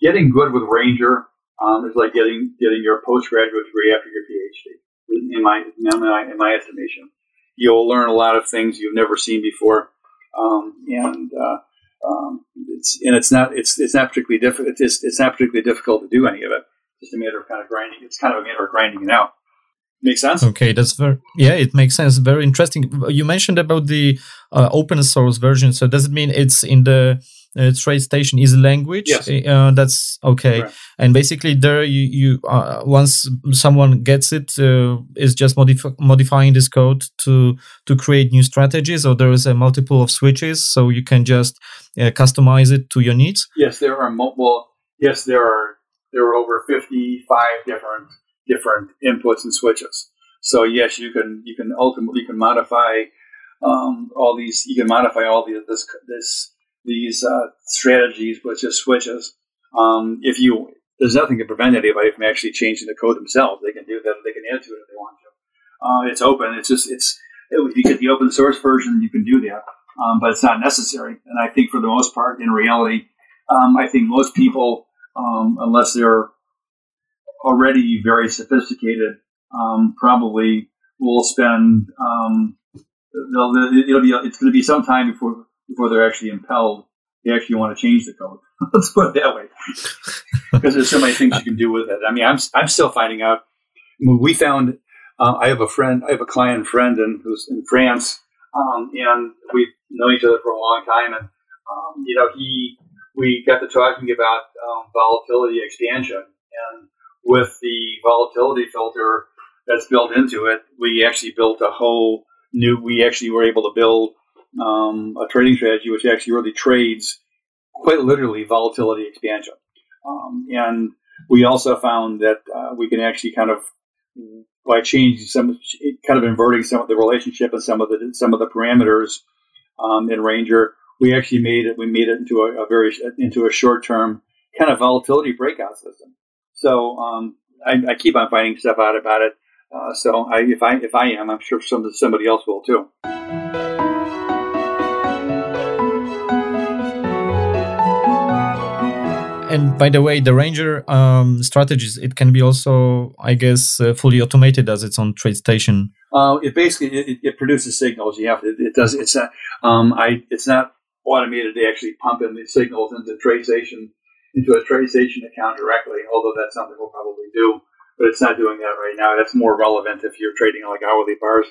getting good with Ranger um, is like getting getting your postgraduate degree after your PhD. In my in my, in my estimation, you'll learn a lot of things you've never seen before, um, and uh, um, it's and it's not it's it's not particularly difficult. It's, it's not particularly difficult to do any of it. It's just a matter of kind of grinding. It's kind of a matter of grinding it out. Makes sense. Okay, that's very yeah, it makes sense. Very interesting. You mentioned about the uh, open source version. So does it mean it's in the uh, TradeStation is language? Yes. Uh, that's okay. Right. And basically, there you you uh, once someone gets it, uh, is just modif- modifying this code to to create new strategies, or there is a multiple of switches, so you can just uh, customize it to your needs. Yes, there are multiple. Yes, there are there are over fifty five different different inputs and switches. So yes, you can you can ultimately you can modify um, all these you can modify all these this this these uh, strategies with just switches. Um, if you there's nothing to prevent anybody from actually changing the code themselves. They can do that. They can add to it if they want to. Uh, it's open. It's just it's if you get the open source version, you can do that, um, but it's not necessary. And I think for the most part, in reality, um, I think most people, um, unless they're already very sophisticated um, probably will spend um, it'll be it's going to be some time before before they're actually impelled they actually want to change the code. Let's put it that way, because there's so many things you can do with it. I mean, I'm I'm still finding out. We found uh, I have a friend, I have a client friend, and who's in France, um, and we've known each other for a long time, and um, you know he we got to talking about um, volatility expansion, and with the volatility filter that's built into it, we actually built a whole new. We actually were able to build um, a trading strategy which actually really trades quite literally volatility expansion. Um, and we also found that uh, we can actually kind of by changing some, kind of inverting some of the relationship and some of the some of the parameters um, in Ranger, we actually made it. We made it into a, a very into a short term kind of volatility breakout system. So um, I, I, keep on finding stuff out about it. Uh, so I, if I if I am, I'm sure some, somebody else will too. And by the way, the Ranger um, strategies it can be also, I guess, uh, fully automated as it's on TradeStation. Uh, it basically it, it, produces signals. You have to, it, does it's not um, I it's not automated to actually pump in the signals into TradeStation into a TradeStation account directly, although that's something we'll probably do. But it's not doing that right now. That's more relevant if you're trading like hourly bars.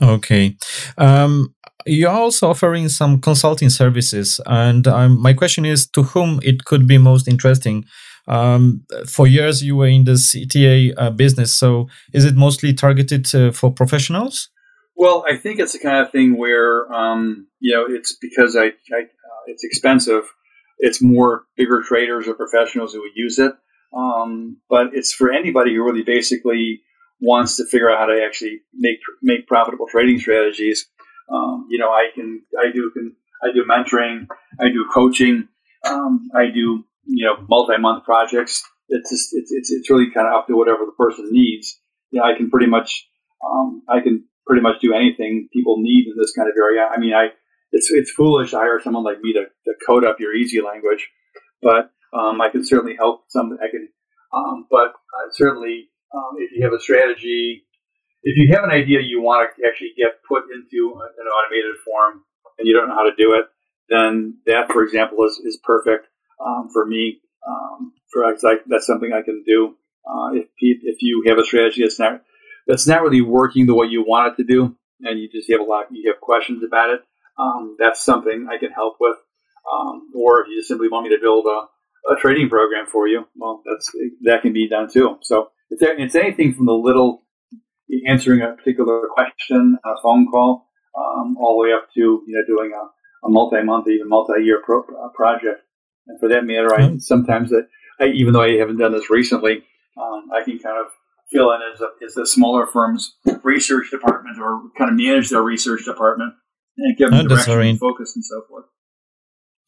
Okay. Um, you're also offering some consulting services, and um, my question is to whom it could be most interesting. Um, for years, you were in the CTA uh, business, so is it mostly targeted uh, for professionals? Well, I think it's the kind of thing where um, you know it's because I, I uh, it's expensive. It's more bigger traders or professionals who would use it, um, but it's for anybody who really basically wants to figure out how to actually make make profitable trading strategies. Um, you know, I can I do can I do mentoring, I do coaching, um, I do you know multi-month projects. It's just it's, it's it's really kind of up to whatever the person needs. You know, I can pretty much um, I can pretty much do anything people need in this kind of area. I mean, I it's it's foolish to hire someone like me to, to code up your EasyLanguage, but um, I can certainly help some. I can, um, but uh, certainly um, if you have a strategy, if you have an idea you want to actually get put into an automated form and you don't know how to do it, then that, for example, is, is perfect um, for me. Um, for like, that's something I can do. Uh, if if you have a strategy that's not that's not really working the way you want it to do, and you just have a lot, you have questions about it, um, that's something I can help with. Um, or if you just simply want me to build a, a trading program for you, well, that's that can be done too. So it's, it's anything from the little answering a particular question a phone call, um, all the way up to you know doing a, a multi-month, even multi-year pro, uh, project. And for that matter, I mm-hmm. sometimes that I, even though I haven't done this recently, um, I can kind of fill in as a, as the smaller firm's research department or kind of manage their research department and give them oh, direction and focus and so forth.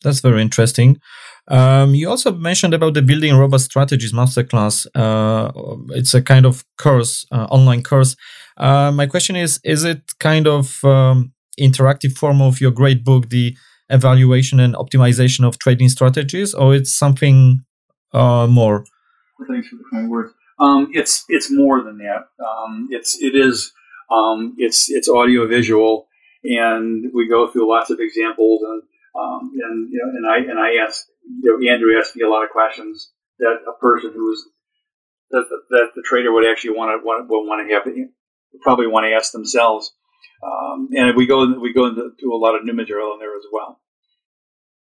That's very interesting. Um, you also mentioned about the building robust strategies masterclass. Uh, it's a kind of course, uh, online course. Uh, my question is: Is it kind of um, interactive form of your great book, the evaluation and optimization of trading strategies, or it's something uh, more? Thanks for the kind words. Um, it's it's more than that. Um, it's it is um, it's it's audio visual, and we go through lots of examples and um, and you know, and I and I asked you know, Andrew asked me a lot of questions that a person who's that, that the trader would actually want to want, will want to have probably want to ask themselves. Um, and we go we go into a lot of new material in there as well.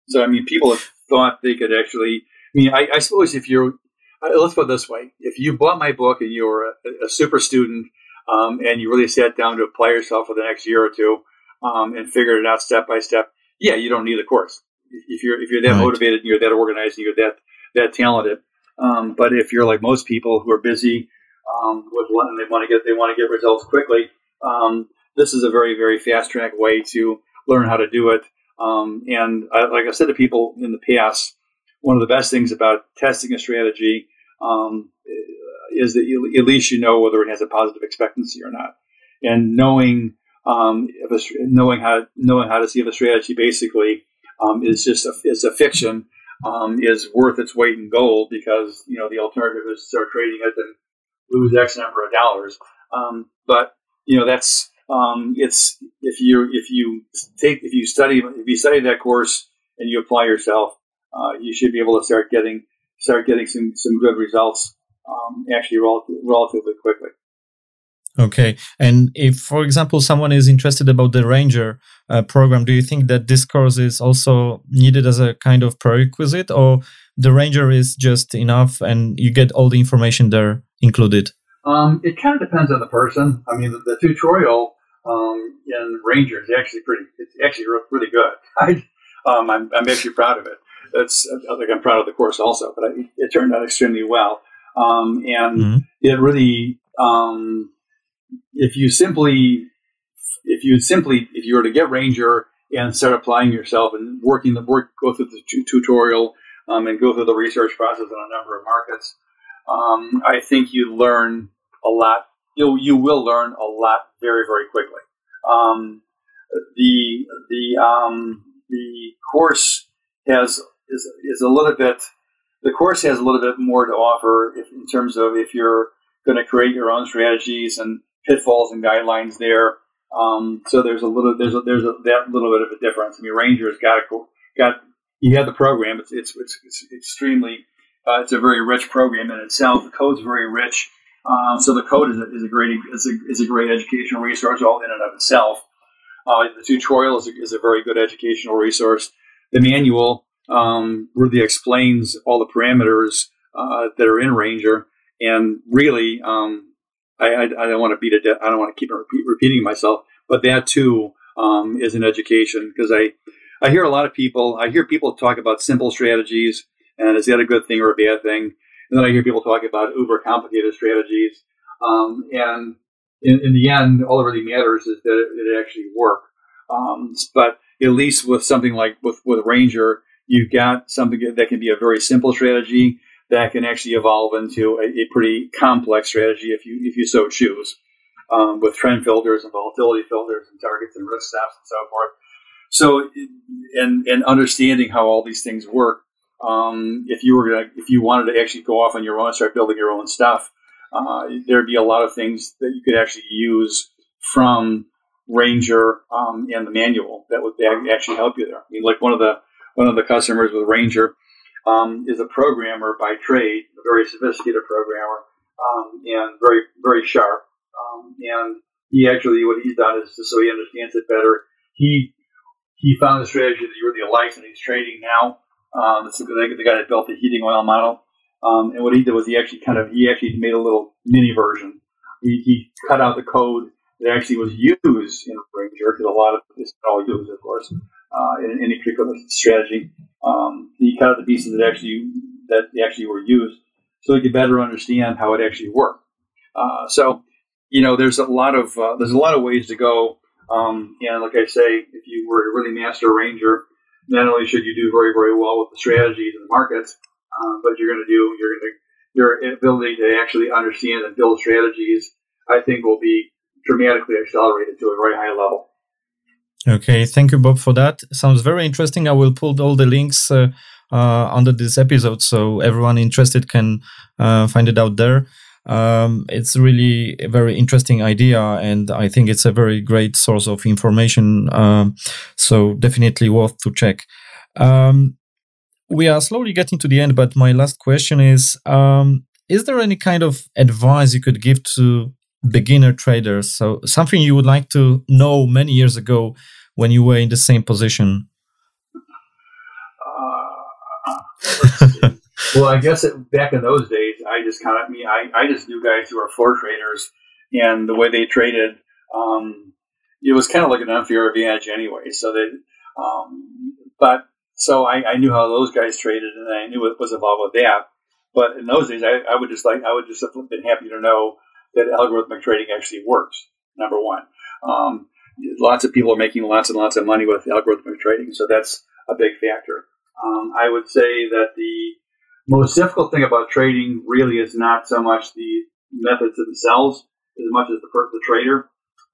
So I mean, people have thought they could actually. I mean, I, I suppose if you're let's put it this way: if you bought my book and you were a, a super student um, and you really sat down to apply yourself for the next year or two um, and figured it out step by step, yeah, you don't need the course. If you're if you're that right. motivated and you're that organized and you're that that talented. Um, but if you're like most people who are busy um, with and they want to get they want to get results quickly, um, this is a very very fast track way to learn how to do it. Um, and I, like I said to people in the past, one of the best things about testing a strategy um, is that you, at least you know whether it has a positive expectancy or not, and knowing um, a, knowing how knowing how to see if a strategy basically um, is just a, is a fiction um, is worth its weight in gold because you know the alternative is to start trading it and lose X number of dollars. Um, but you know that's um, it's if you if you take if you study if you study that course and you apply yourself, uh, you should be able to start getting start getting some some good results um, actually relatively quickly. Okay. And if, for example, someone is interested about the Ranger uh, program, do you think that this course is also needed as a kind of prerequisite, or the Ranger is just enough and you get all the information there included? Um, it kind of depends on the person. I mean, the, the tutorial um, in Ranger is actually pretty. It's actually really good. I, um, I'm, I'm actually proud of it. It's I think I'm proud of the course also, but I, it turned out extremely well, um, and mm-hmm. it really um, if you simply if you simply if you were to get Ranger and start applying yourself and working the work go through the t- tutorial um, and go through the research process in a number of markets, um, I think you learn a lot. You you will learn a lot very very quickly. Um, the the um, the course has is is a little bit the course has a little bit more to offer if, in terms of if you're going to create your own strategies and pitfalls and guidelines there. Um, so there's a little there's a, there's a, that little bit of a difference. I mean, Ranger's got a, got you have the program. It's it's it's, it's extremely uh, it's a very rich program in itself. The code's very rich. Um, so the code is a, is a great is a, is a great educational resource all in and of itself. Uh, the tutorial is a, is a, very good educational resource. The manual um, really explains all the parameters uh, that are in Ranger, and really, um, I, I, I, don't want to beat it. I don't want to keep repeat, repeating myself, but that too um, is an education because I I hear a lot of people. I hear people talk about simple strategies, and is that a good thing or a bad thing? And then I hear people talk about uber complicated strategies, um, and in, in, the end, all that really matters is that it, it actually work. Um, but at least with something like with with Ranger, you've got something that can be a very simple strategy that can actually evolve into a, a pretty complex strategy if you if you so choose, um, with trend filters and volatility filters and targets and risk stops and so forth. So, and and understanding how all these things work. Um, if you were gonna, if you wanted to actually go off on your own, and start building your own stuff, uh, there'd be a lot of things that you could actually use from Ranger um, and the manual that would actually help you there. I mean, like one of the one of the customers with Ranger um, is a programmer by trade, a very sophisticated programmer, um, and very very sharp. Um, and he actually, what he's done is so he understands it better. He he found a strategy that he really likes, and he's trading now. Um, it's the, the guy that built the heating oil model. Um, and what he did was he actually kind of he actually made a little mini version. He, he cut out the code that actually was used in Ranger because a lot of it's all used, of course, uh, in any particular strategy. Um, he cut out the pieces that actually that actually were used, so he could better understand how it actually worked. Uh, so, you know, there's a lot of uh, there's a lot of ways to go. Um, and like I say, if you were to really master Ranger, not only should you do very very well with the strategies and the markets, um, but you're going to do you're going to your ability to actually understand and build strategies, I think, will be dramatically accelerated to a very high level. Okay, thank you, Bob, for that. Sounds very interesting. I will put all the links uh, uh, under this episode so everyone interested can uh, find it out there. Um, it's really a very interesting idea, and I think it's a very great source of information. Um, so definitely worth to check. Um, we are slowly getting to the end, but my last question is: um, Is there any kind of advice you could give to beginner traders? So something you would like to know many years ago when you were in the same position? Uh, well, I guess it, back in those days, I just kind of me, I, I just knew guys who were floor traders, and the way they traded, um, it was kind of like an unfair advantage anyway. So that, um, but so I, I, knew how those guys traded, and I knew what was involved with that. But in those days, I, I would just like I would just have been happy to know that algorithmic trading actually works. Number one, um, lots of people are making lots and lots of money with algorithmic trading, so that's a big factor. Um, I would say that the most difficult thing about trading really is not so much the methods themselves as much as the, the trader.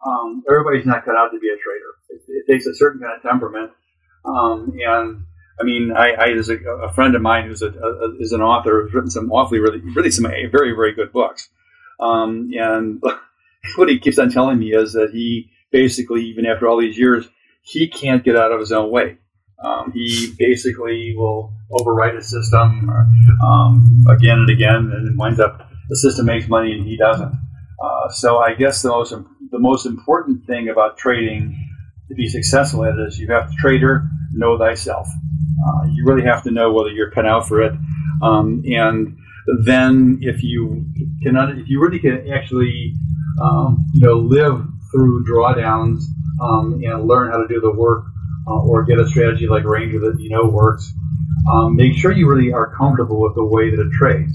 Um, everybody's not cut out to be a trader. It, it takes a certain kind of temperament. Um, and I mean, I, I there's a, a, friend of mine who's a, a, is an author who's written some awfully really really some very very good books. Um, and what he keeps on telling me is that he basically, even after all these years, he can't get out of his own way. Um, he basically will overwrite a system um, again and again, and winds up the system makes money and he doesn't. Uh, so I guess the most the most important thing about trading to be successful at it is you have to trader know thyself. Uh, you really have to know whether you're cut out for it, um, and then if you can if you really can actually um, you know live through drawdowns um, and learn how to do the work uh, or get a strategy like Ranger that you know works, um, make sure you really are comfortable with the way that it trades.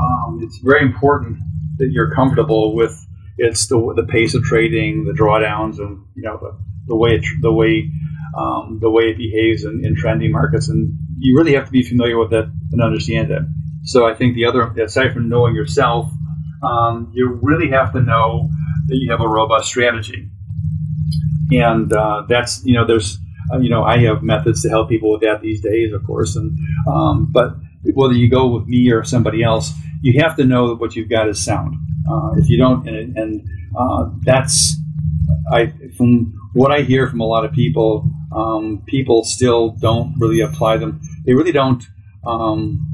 Um, it's very important that you're comfortable with it's the, the pace of trading, the drawdowns, and you know the, the way it, the way um, the way it behaves in, in trending markets, and you really have to be familiar with it and understand it. So I think the other, aside from knowing yourself, um, you really have to know that you have a robust strategy, and uh, that's you know there's uh, you know, I have methods to help people with that these days, of course. And um, but whether you go with me or somebody else, you have to know that what you've got is sound. Uh, if you don't, and, and uh, that's I from what I hear from a lot of people, um, people still don't really apply them. They really don't. Um,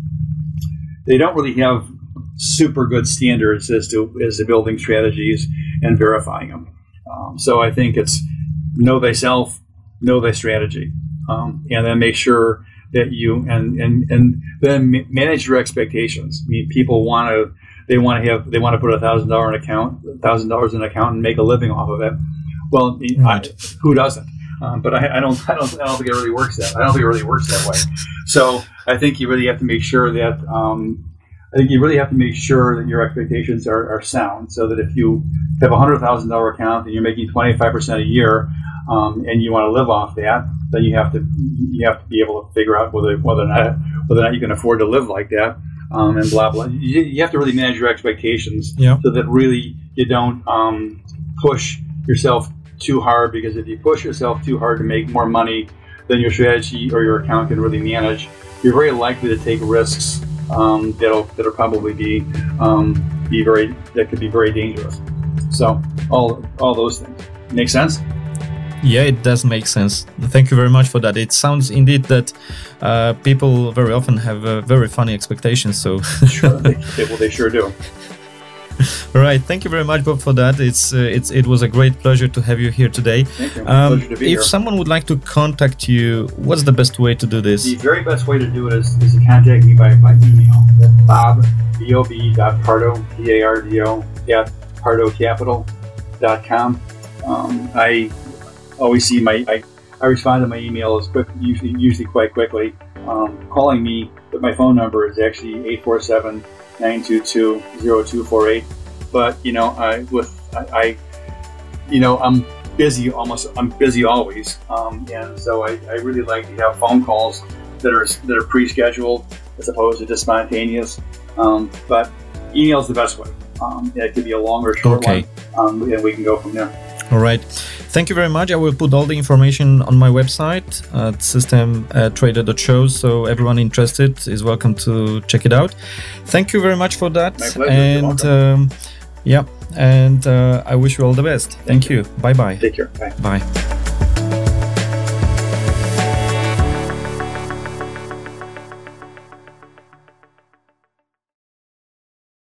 they don't really have super good standards as to as to building strategies and verifying them. Um, so I think it's know thyself, know thy strategy, um, and then make sure that you and and and then manage your expectations. I mean, people want to they want to have they want to put a thousand dollar in account, thousand dollars in account, and make a living off of it. Well, right. I, who doesn't? Um, but I, I, don't, I don't, I don't think it really works that. I don't think it really works that way. So I think you really have to make sure that um, I think you really have to make sure that your expectations are, are sound. So that if you have a hundred thousand dollar account and you're making twenty five percent a year, um, and you want to live off that, then you have to you have to be able to figure out whether whether or not whether or not you can afford to live like that. Um, and blah blah. You, you, have to really manage your expectations yeah. so that really you don't um, push yourself too hard because if you push yourself too hard to make more money than your strategy or your account can really manage, you're very likely to take risks um, that'll that'll probably be um, be very that could be very dangerous. So all all those things make sense. Yeah, it does make sense. Thank you very much for that. It sounds indeed that uh, people very often have uh, very funny expectations. So sure, they, well, they sure do. All right, thank you very much, Bob, for that. It's uh, it's it was a great pleasure to have you here today. You. Um, pleasure to be if here. someone would like to contact you, what's the best way to do this? The very best way to do it is, is to contact me by, by email. Bob B O B dot Pardo P A R D O at pardocapital.com. Um, I always see my I, I respond to my email as quick usually usually quite quickly. Um, calling me, but my phone number is actually 847 922 0248. But, you know, I, with, I, I, you know, I'm busy almost, I'm busy always. Um, and so I, I really like to have phone calls that are, that are pre-scheduled as opposed to just spontaneous. Um, but email is the best way. Um, it could be a long or short okay. one, um, and we can go from there. All right. Thank you very much. I will put all the information on my website at systemtrader.show, so everyone interested is welcome to check it out. Thank you very much for that. And um, yeah, and uh, I wish you all the best. Thank, Thank you. you. Bye bye. Take care. Bye. Bye.